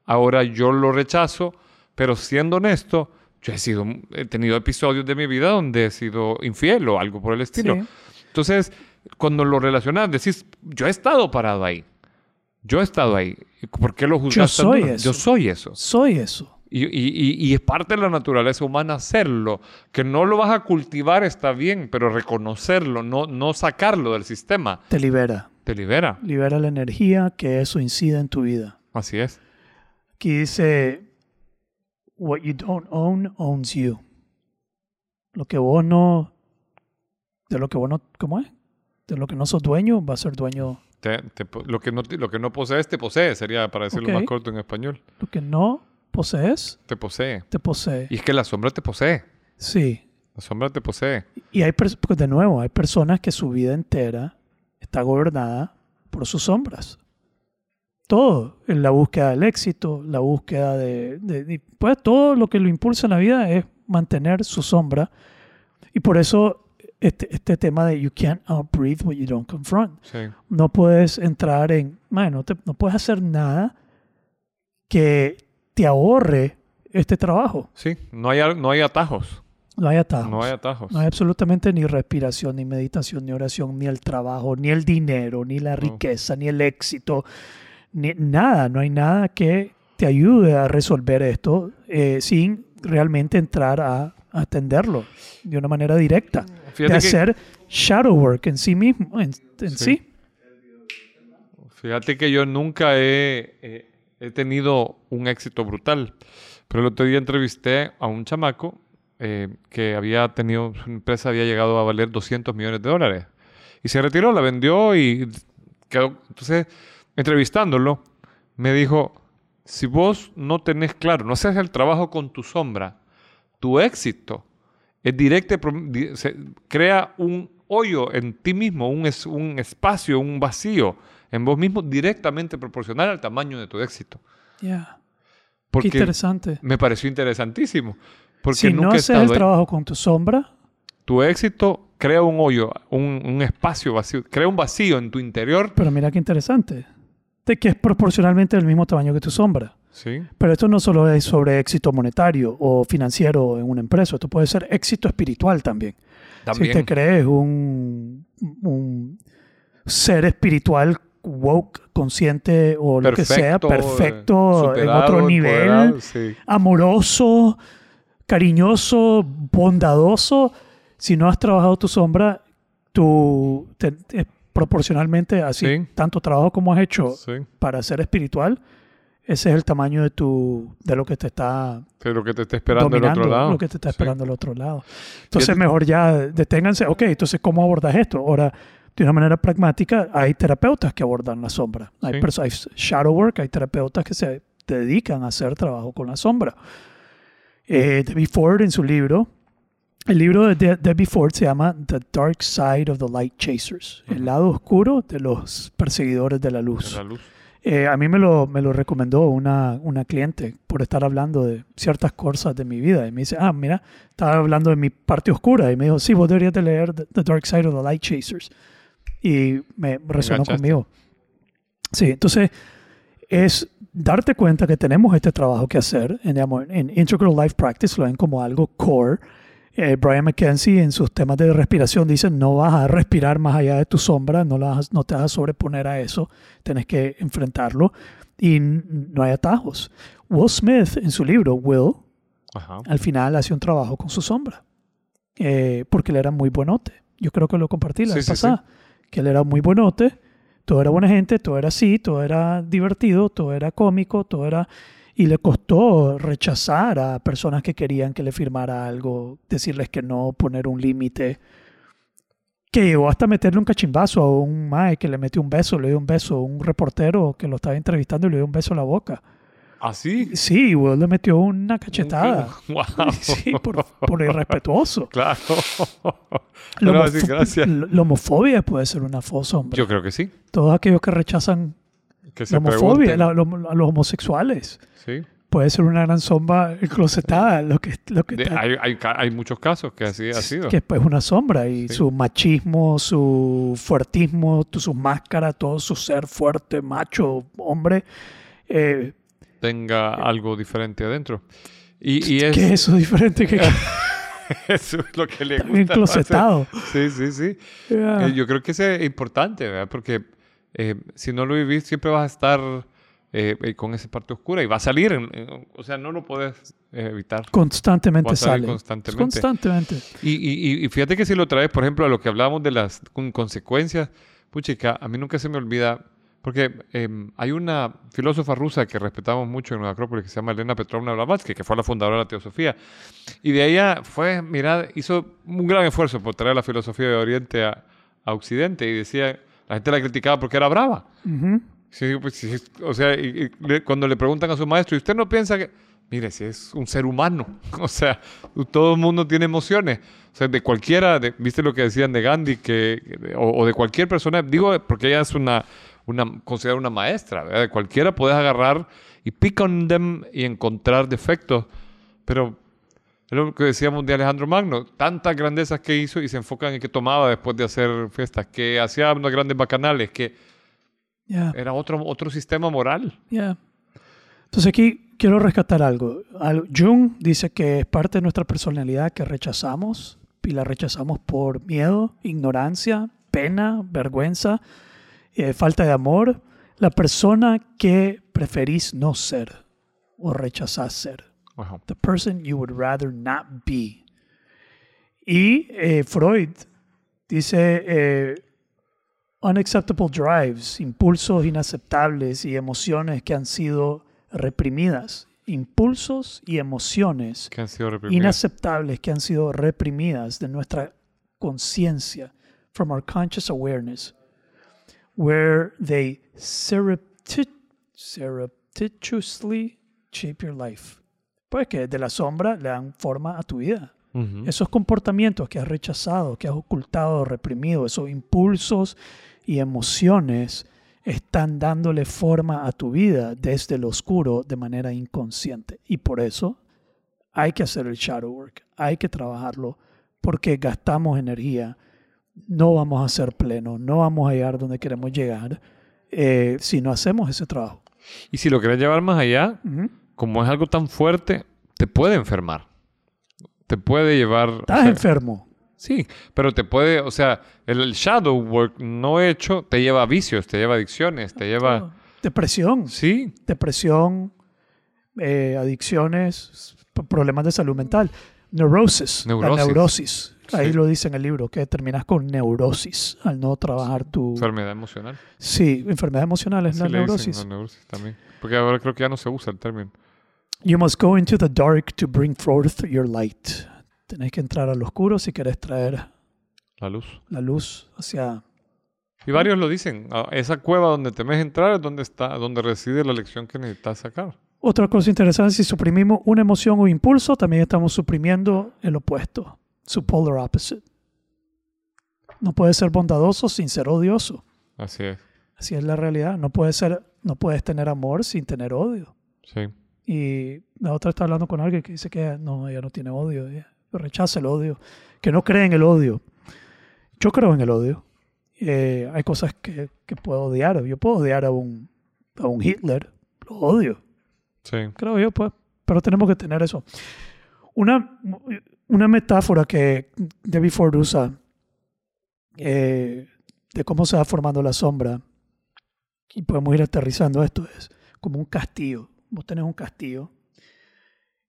Ahora yo lo rechazo, pero siendo honesto, yo he sido, he tenido episodios de mi vida donde he sido infiel o algo por el estilo. Sí. Entonces, cuando lo relacionas, decís, yo he estado parado ahí. Yo he estado ahí. ¿Y ¿Por qué lo juzgas tan soy eso. Yo soy eso. Soy eso. Y, y- y- y es parte de la naturaleza humana hacerlo. Que no lo vas a cultivar está bien, pero reconocerlo, no, no sacarlo del sistema, Te libera. te libera. Libera la energía que eso incide en tu vida. Así es. Aquí dice, what you don't own owns you. Lo que vos no, de lo que vos no, ¿cómo es? De lo que no sos dueño, va a ser dueño. Te- te lo, que no, lo que no posees, te posee, sería para decirlo Ok. más corto en español. Lo que no posees, Te posee. te posee. Y es que la sombra te posee. Sí. La sombra te posee. Y hay, porque de nuevo, hay personas que su vida entera está gobernada por sus sombras. Todo, en la búsqueda del éxito, la búsqueda de, de- de- pues todo lo que lo impulsa en la vida es mantener su sombra. Y por eso este, este tema de you can't outbreathe what you don't confront. Sí. No puedes entrar en, man, no, te- no puedes hacer nada que te ahorre este trabajo. Sí, no hay, no hay atajos. No hay atajos. No hay atajos. No hay absolutamente ni respiración, ni meditación, ni oración, ni el trabajo, ni el dinero, ni la riqueza, ni el éxito, ni nada. No hay nada que te ayude a resolver esto eh, sin realmente entrar a atenderlo de una manera directa. De que- hacer shadow work en sí mismo, en, en sí. Sí. Fíjate que yo nunca he, eh, he tenido un éxito brutal. Pero el otro día entrevisté a un chamaco eh, que había tenido, su empresa había llegado a valer 200 millones de dólares. Y se retiró, la vendió y quedó. Entonces, entrevistándolo, me dijo, si vos no tenés claro, no haces el trabajo con tu sombra, tu éxito es directo, se- crea un hoyo en ti mismo, un, es- un espacio, un vacío en vos mismo directamente proporcional al tamaño de tu éxito. Yeah. Qué interesante. me pareció interesantísimo. Porque Si no nunca he haces el ahí. trabajo con tu sombra, Tu éxito crea un hoyo, un, un espacio vacío, crea un vacío en tu interior. pero mira qué interesante, de que es proporcionalmente del mismo tamaño que tu sombra. Sí, Pero esto no solo es sobre éxito monetario o financiero en una empresa, esto puede ser éxito espiritual también. también. Si te crees un, un, ser espiritual, woke, consciente o lo que sea, Perfecto, en otro nivel, sí. amoroso, cariñoso, bondadoso. Si no has trabajado tu sombra, tú te- eh, proporcionalmente, así, Sí. tanto trabajo como has hecho Sí. para ser espiritual, ese es el tamaño de tu de lo que te está Pero que te está esperando dominando, otro lado. lo que te está Sí. esperando al otro lado. Entonces, mejor ya deténganse. Ok, entonces, ¿cómo abordas esto? Ahora, de una manera pragmática, hay terapeutas que abordan la sombra. Hay, Sí. hay shadow work, hay terapeutas que se dedican a hacer trabajo con la sombra. Eh, Debbie Ford, en su libro, el libro de De- Debbie Ford se llama The Dark Side of the Light Chasers, el lado oscuro de los perseguidores de la luz. Eh, a mí me lo, me lo recomendó una, una cliente por estar hablando de ciertas cosas de mi vida. Y me dice, ah, mira, estaba hablando de mi parte oscura. Y me dijo, sí, vos deberías de leer The, Dark Side of the Light Chasers. Y me resonó enganchaste. conmigo. Sí, entonces es darte cuenta que tenemos este trabajo que hacer. En, digamos, en Integral Life Practice lo ven como algo core. Eh, Brian McKenzie en sus temas de respiración dice no vas a respirar más allá de tu sombra, no, la no te vas a sobreponer a eso, tienes que enfrentarlo y no hay atajos. Will Smith en su libro Will Ajá. al final hace un trabajo con su sombra eh, porque él era muy buenote. Yo creo que lo compartí la Sí, vez sí, pasada, que él era muy buenote, todo era buena gente, todo era así, todo era divertido, todo era cómico, todo era... Y le costó rechazar a personas que querían que le firmara algo, decirles que no, poner un límite. Que llegó hasta meterle un cachimbazo a un mae que le metió un beso, le dio un beso, un reportero que lo estaba entrevistando y le dio un beso en la boca. ¿Así? Sí, Will le metió una cachetada. Wow. Sí, por, por irrespetuoso. Claro. La, No, homofo- sí, la homofobia puede ser una fosa, hombre. Yo creo que sí. Todos aquellos que rechazan Que se la homofobia, la- lo- a los homosexuales, Sí. puede ser una gran sombra enclosetada, lo que, lo que, De- está- hay, hay, hay muchos casos que así ha sido. que es una sombra y Sí. su machismo, su fuertismo, tu- su máscara, todo su ser fuerte, macho, hombre. eh, Tenga algo diferente adentro. Y, y es, ¿Qué es eso diferente que eso es lo que le gusta. enclosetado? Sí, sí, sí. Yeah. Eh, yo creo que eso es importante, ¿verdad? Porque eh, si no lo vivís, siempre vas a estar eh, eh, con esa parte oscura y va a salir. o sea, no lo puedes evitar. Constantemente Va a salir sale. constantemente. Constantemente. Y, y- y- fíjate que si lo traes, por ejemplo, a lo que hablábamos de las con- consecuencias, puchica, a mí nunca se me olvida, porque em, hay una filósofa rusa que respetamos mucho en la Acrópolis que se llama Elena Petrovna Blavatsky, que fue la fundadora de la teosofía. Y de ella fue, mira, hizo un gran esfuerzo por traer la filosofía de Oriente a, a Occidente y decía, la gente la criticaba porque era brava. Ujú. Sí, pues, sí, o sea, y- y cuando le preguntan a su maestro, ¿y usted no piensa que, mire, si es un ser humano, o sea, todo el mundo tiene emociones, o sea, de cualquiera, de- viste lo que decían de Gandhi, que, o, o de cualquier persona, digo, porque ella es una, una considerada una maestra, ¿verdad? De cualquiera puedes agarrar y pick on them y encontrar defectos, pero es lo que decíamos de Alejandro Magno, tantas grandezas que hizo y se enfocan en que tomaba después de hacer fiestas, que hacía unos grandes bacanales, que Yeah. era otro, otro sistema moral. Yeah. Entonces aquí quiero rescatar algo. Al- Jung dice que es parte de nuestra personalidad que rechazamos y la rechazamos por miedo, ignorancia, pena, vergüenza, eh, falta de amor. La persona que preferís no ser o rechazás ser. Ajá. The person you would rather not be. Y eh, Freud dice eh, unacceptable drives, impulsos inaceptables y emociones que han sido reprimidas. Impulsos y emociones Que han sido inaceptables que han sido reprimidas de nuestra conciencia, from our conscious awareness, where they surrepti- surreptitiously shape your life. Pues que de la sombra le dan forma a tu vida. Esos comportamientos que has rechazado, que has ocultado, reprimido, esos impulsos y emociones están dándole forma a tu vida desde lo oscuro de manera inconsciente. Y por eso hay que hacer el shadow work, hay que trabajarlo, porque gastamos energía, no vamos a ser plenos, no vamos a llegar donde queremos llegar eh, si no hacemos ese trabajo. Y si lo quieres llevar más allá. Como es algo tan fuerte, te puede enfermar. Te puede llevar... o Estás sea, enfermo. Sí, pero te puede, o sea, el, el shadow work no hecho te lleva a vicios, te lleva a adicciones, te lleva... Depresión. Sí, Depresión, eh, adicciones, problemas de salud mental. Neurosis. Neurosis. La neurosis. Ahí Sí. lo dice en el libro, que terminas con neurosis al no trabajar tu... enfermedad emocional. Sí, enfermedad emocional es Así la le dicen, neurosis. la neurosis también. Porque ahora creo que ya no se usa el término. You must go into the dark to bring forth your light. Tenés que entrar al oscuro si querés traer La luz. la luz hacia... Y varios lo dicen. ah, Esa cueva donde temes entrar es donde está, donde reside la lección que necesitas sacar. Otra cosa interesante, si suprimimos una emoción o impulso, también estamos suprimiendo el opuesto, su polar opposite. No puedes ser bondadoso sin ser odioso. Así es. Así es la realidad. No puedes, ser, no puedes tener amor sin tener odio. Sí. Y la otra está hablando con alguien que dice que no, ella no tiene odio, ella rechaza el odio, que no cree en el odio. Yo creo en el odio. Eh, hay cosas que, que puedo odiar. Yo puedo odiar a un, a un Hitler, lo odio Sí. creo yo, pues. Pero tenemos que tener eso. Una, una metáfora que David Ford usa eh, de cómo se va formando la sombra, y podemos ir aterrizando esto, es como un castillo. Vos tenés un castillo,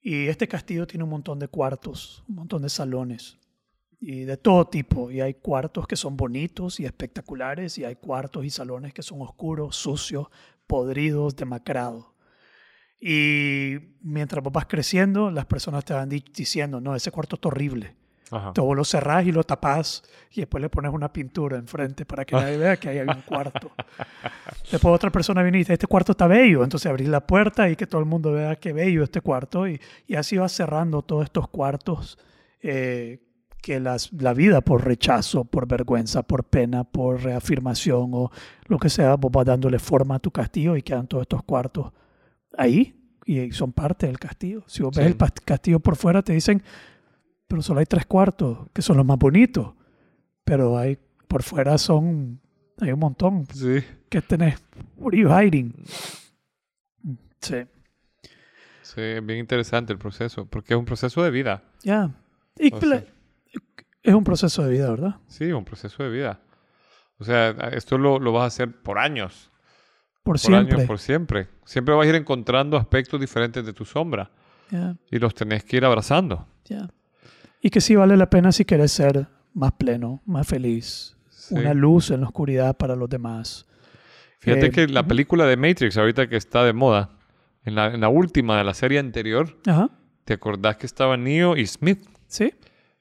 y este castillo tiene un montón de cuartos, un montón de salones, y de todo tipo. Y hay cuartos que son bonitos y espectaculares, y hay cuartos y salones que son oscuros, sucios, podridos, demacrados. Y mientras vos vas creciendo, las personas te van di- diciendo, no, ese cuarto es horrible. Ajá. Vos lo cerrás y lo tapás y después le pones una pintura enfrente para que nadie vea que ahí hay un cuarto. después otra persona viene y dice, este cuarto está bello. Entonces abrís la puerta y que todo el mundo vea qué bello este cuarto. Y, y así vas cerrando todos estos cuartos eh, que las, la vida por rechazo, por vergüenza, por pena, por reafirmación o lo que sea, vos vas dándole forma a tu castillo y quedan todos estos cuartos ahí y son parte del castillo. Si vos ves Sí. el pas- castillo por fuera, te dicen, pero solo hay tres cuartos, que son los más bonitos. Pero hay, por fuera son, hay un montón. Sí. ¿Qué tenés? What are you hiding? Sí, Sí, es bien interesante el proceso, porque es un proceso de vida. ya. Y O que la- sea. es un proceso de vida, ¿verdad? Sí, un proceso de vida. O sea, esto lo, lo vas a hacer por años. Por Por siempre. años, por siempre. Siempre vas a ir encontrando aspectos diferentes de tu sombra Ya, y los tenés que ir abrazando. ya. Y que sí vale la pena si querés ser más pleno, más feliz. Sí. Una luz en la oscuridad para los demás. Fíjate Eh, que la película de Matrix, ahorita que está de moda, en la, en la última de la serie anterior, Ajá, ¿te acordás que estaba Neo y Smith? sí.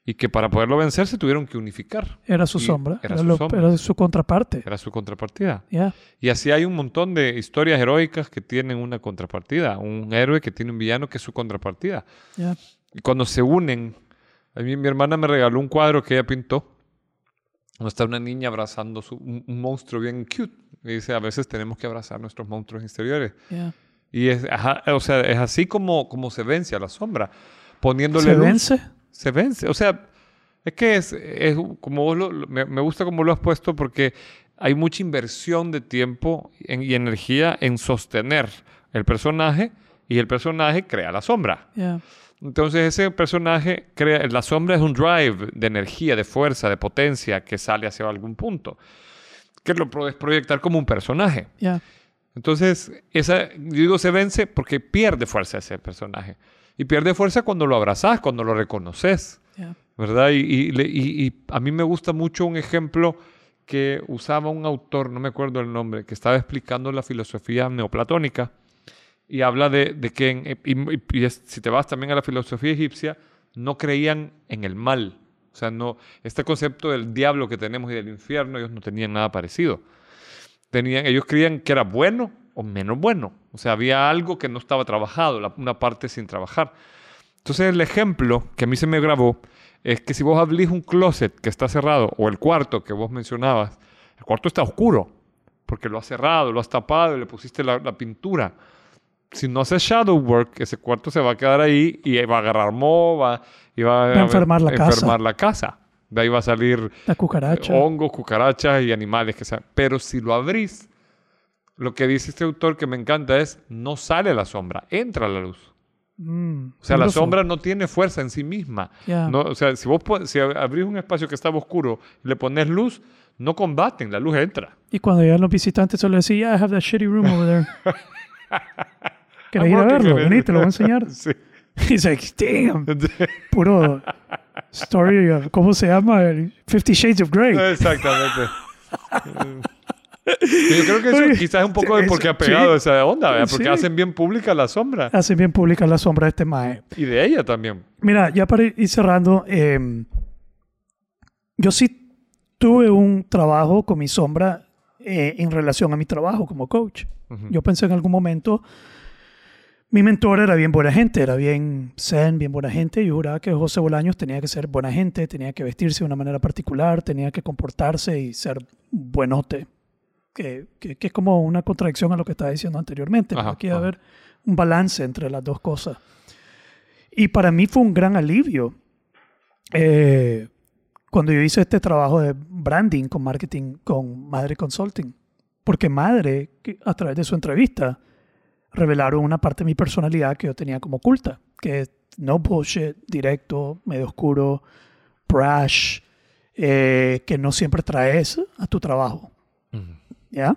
Y que para poderlo vencer se tuvieron que unificar. Era su sombra. era Era, su lo- sombra. era su contraparte. Era su contrapartida. Ya, Y así hay un montón de historias heroicas que tienen una contrapartida. Un héroe que tiene un villano que es su contrapartida. ya. Y cuando se unen, a mí mi hermana me regaló un cuadro que ella pintó. Donde está una niña abrazando su- un, un monstruo bien cute. Y dice, a veces tenemos que abrazar nuestros monstruos exteriores. ya. Y es, ajá, o sea, es así como, como se vence a la sombra. Poniéndole ¿Se luz. vence? Se vence. O sea, es que es, es como vos lo- me, me gusta como lo has puesto porque hay mucha inversión de tiempo y energía en sostener el personaje y el personaje crea la sombra. Ya, Entonces ese personaje crea, la sombra es un drive de energía, de fuerza, de potencia que sale hacia algún punto, que lo puedes proyectar como un personaje. Entonces, esa, yo digo se vence porque pierde fuerza ese personaje. Y pierde fuerza cuando lo abrazas, cuando lo reconoces. ¿verdad? Y, y le- y- y a mí me gusta mucho un ejemplo que usaba un autor, no me acuerdo el nombre, que estaba explicando la filosofía neoplatónica y habla de, de que, y, si te vas también a la filosofía egipcia, no creían en el mal. O sea, no, este concepto del diablo que tenemos y del infierno, ellos no tenían nada parecido tenían, ellos creían que era bueno o menos bueno. O sea, había algo que no estaba trabajado, la- una parte sin trabajar. Entonces el ejemplo que a mí se me grabó es que si vos abrís un closet que está cerrado o el cuarto que vos mencionabas, el cuarto está oscuro porque lo has cerrado, lo has tapado y le pusiste la pintura. Si no haces shadow work, ese cuarto se va a quedar ahí y va a agarrar moho, va, y va, a enfermar la casa. enfermar la casa. De ahí va a salir La cucaracha. hongos, cucarachas y animales que sean. Pero si lo abrís, lo que dice este autor que me encanta es, no sale la sombra, entra la luz. Mm, O sea, la sombra no tiene fuerza en sí misma. Yeah. No, o sea, si vos si ab- abrís un espacio que estaba oscuro y le pones luz, no combaten, la luz entra. Y cuando llegan los visitantes, solo decía, yeah, I have that shitty room over there. ¿Querés ir a verlo? Vení, te lo voy a enseñar. Sí. He's like, damn, puro story ¿cómo se llama? Fifty Shades of Grey. Exactamente. Yo creo que eso Oye, quizás es un poco de porque ha pegado sí. esa onda, ¿verdad? porque Sí. hacen bien pública la sombra. Hace bien pública la sombra de este mae. Y de ella también. Mira, ya para ir cerrando, eh, yo sí tuve un trabajo con mi sombra eh, en relación a mi trabajo como coach. Ujú. Yo pensé en algún momento, mi mentor era bien buena gente, era bien zen, bien buena gente. y Yo juraba que José Bolaños tenía que ser buena gente, tenía que vestirse de una manera particular, tenía que comportarse y ser buenote. Que, que, que es como una contradicción a lo que estaba diciendo anteriormente. Ajá, Aquí debe haber un balance entre las dos cosas. Y para mí fue un gran alivio eh, cuando yo hice este trabajo de branding con marketing con Madre Consulting. Porque Madre, a través de su entrevista, revelaron una parte de mi personalidad que yo tenía como oculta, que es no bullshit, directo, medio oscuro, brash, eh, que no siempre traes a tu trabajo. ¿ya?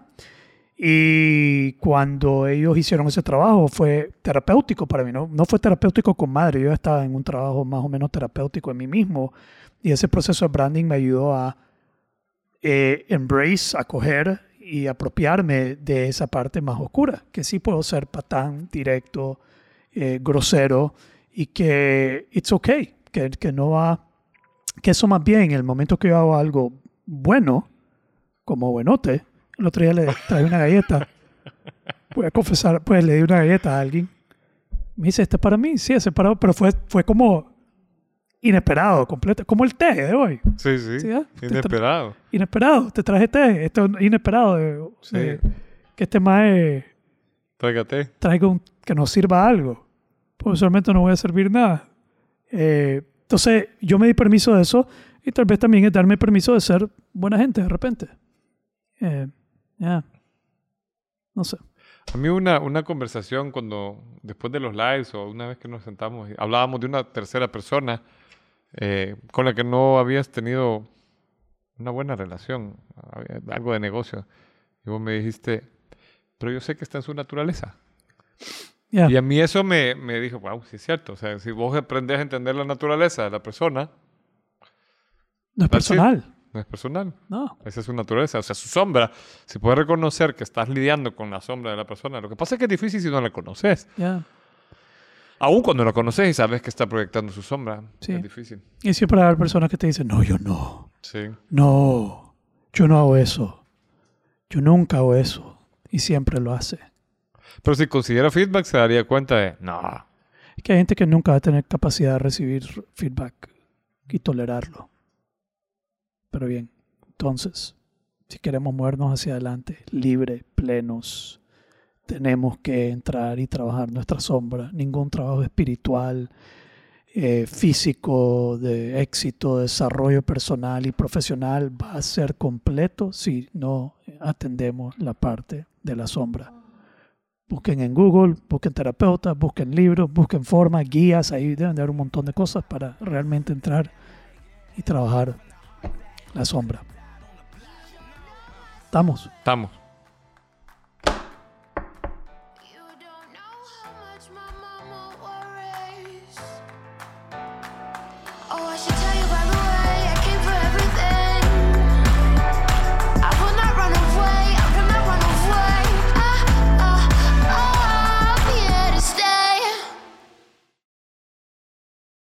Y cuando ellos hicieron ese trabajo fue terapéutico para mí, ¿no? No fue terapéutico con madre, yo estaba en un trabajo más o menos terapéutico en mí mismo y ese proceso de branding me ayudó a eh, embrace, acoger y apropiarme de esa parte más oscura, que sí puedo ser patán, directo, eh, grosero y que it's okay, que, que no va, que eso más bien, en el momento que yo hago algo bueno, como buenote, el otro día le traje una galleta. Voy a confesar, pues le di una galleta a alguien. Me dice, ¿este es para mí? Sí, ese es para pero fue, fue como inesperado, completo, como el té de hoy. Sí, sí. Sí. Inesperado. Inesperado, te traje té, esto es inesperado. de- Sí. de- que este mae Tráigate. traiga un, que nos sirva algo. Pues usualmente no voy a servir nada. Eh, entonces, yo me di permiso de eso y tal vez también es darme permiso de ser buena gente de repente. Eh, ya. No sé. A mí una, una conversación cuando, después de los lives o una vez que nos sentamos, y hablábamos de una tercera persona eh, con la que no habías tenido una buena relación, algo de negocio. Y vos me dijiste, pero yo sé que está en su naturaleza. Ya. Y a mí eso me, me dijo, wow, sí es cierto. O sea, si vos aprendes a entender la naturaleza de la persona, No es it. personal. no es personal. No. Esa es su naturaleza, o sea, su sombra. Si puedes reconocer que estás lidiando con la sombra de la persona, lo que pasa es que es difícil si no la conoces. Ya. Aún cuando la conoces y sabes que está proyectando su sombra, Sí. es difícil. Y siempre haber personas que te dicen, no, yo no. Sí. No. Yo no hago eso. Yo nunca hago eso. Y siempre lo hace. Pero si considera feedback, se daría cuenta de, no, Es que hay gente que nunca va a tener capacidad de recibir feedback y tolerarlo. Pero bien, entonces, si queremos movernos hacia adelante, libre, plenos, tenemos que entrar y trabajar nuestra sombra. Ningún trabajo espiritual, eh, físico, de éxito, desarrollo personal y profesional va a ser completo si no atendemos la parte de la sombra. Busquen en Google, busquen terapeutas, busquen libros, busquen formas, guías, ahí deben de haber un montón de cosas para realmente entrar y trabajar la sombra. Estamos. estamos.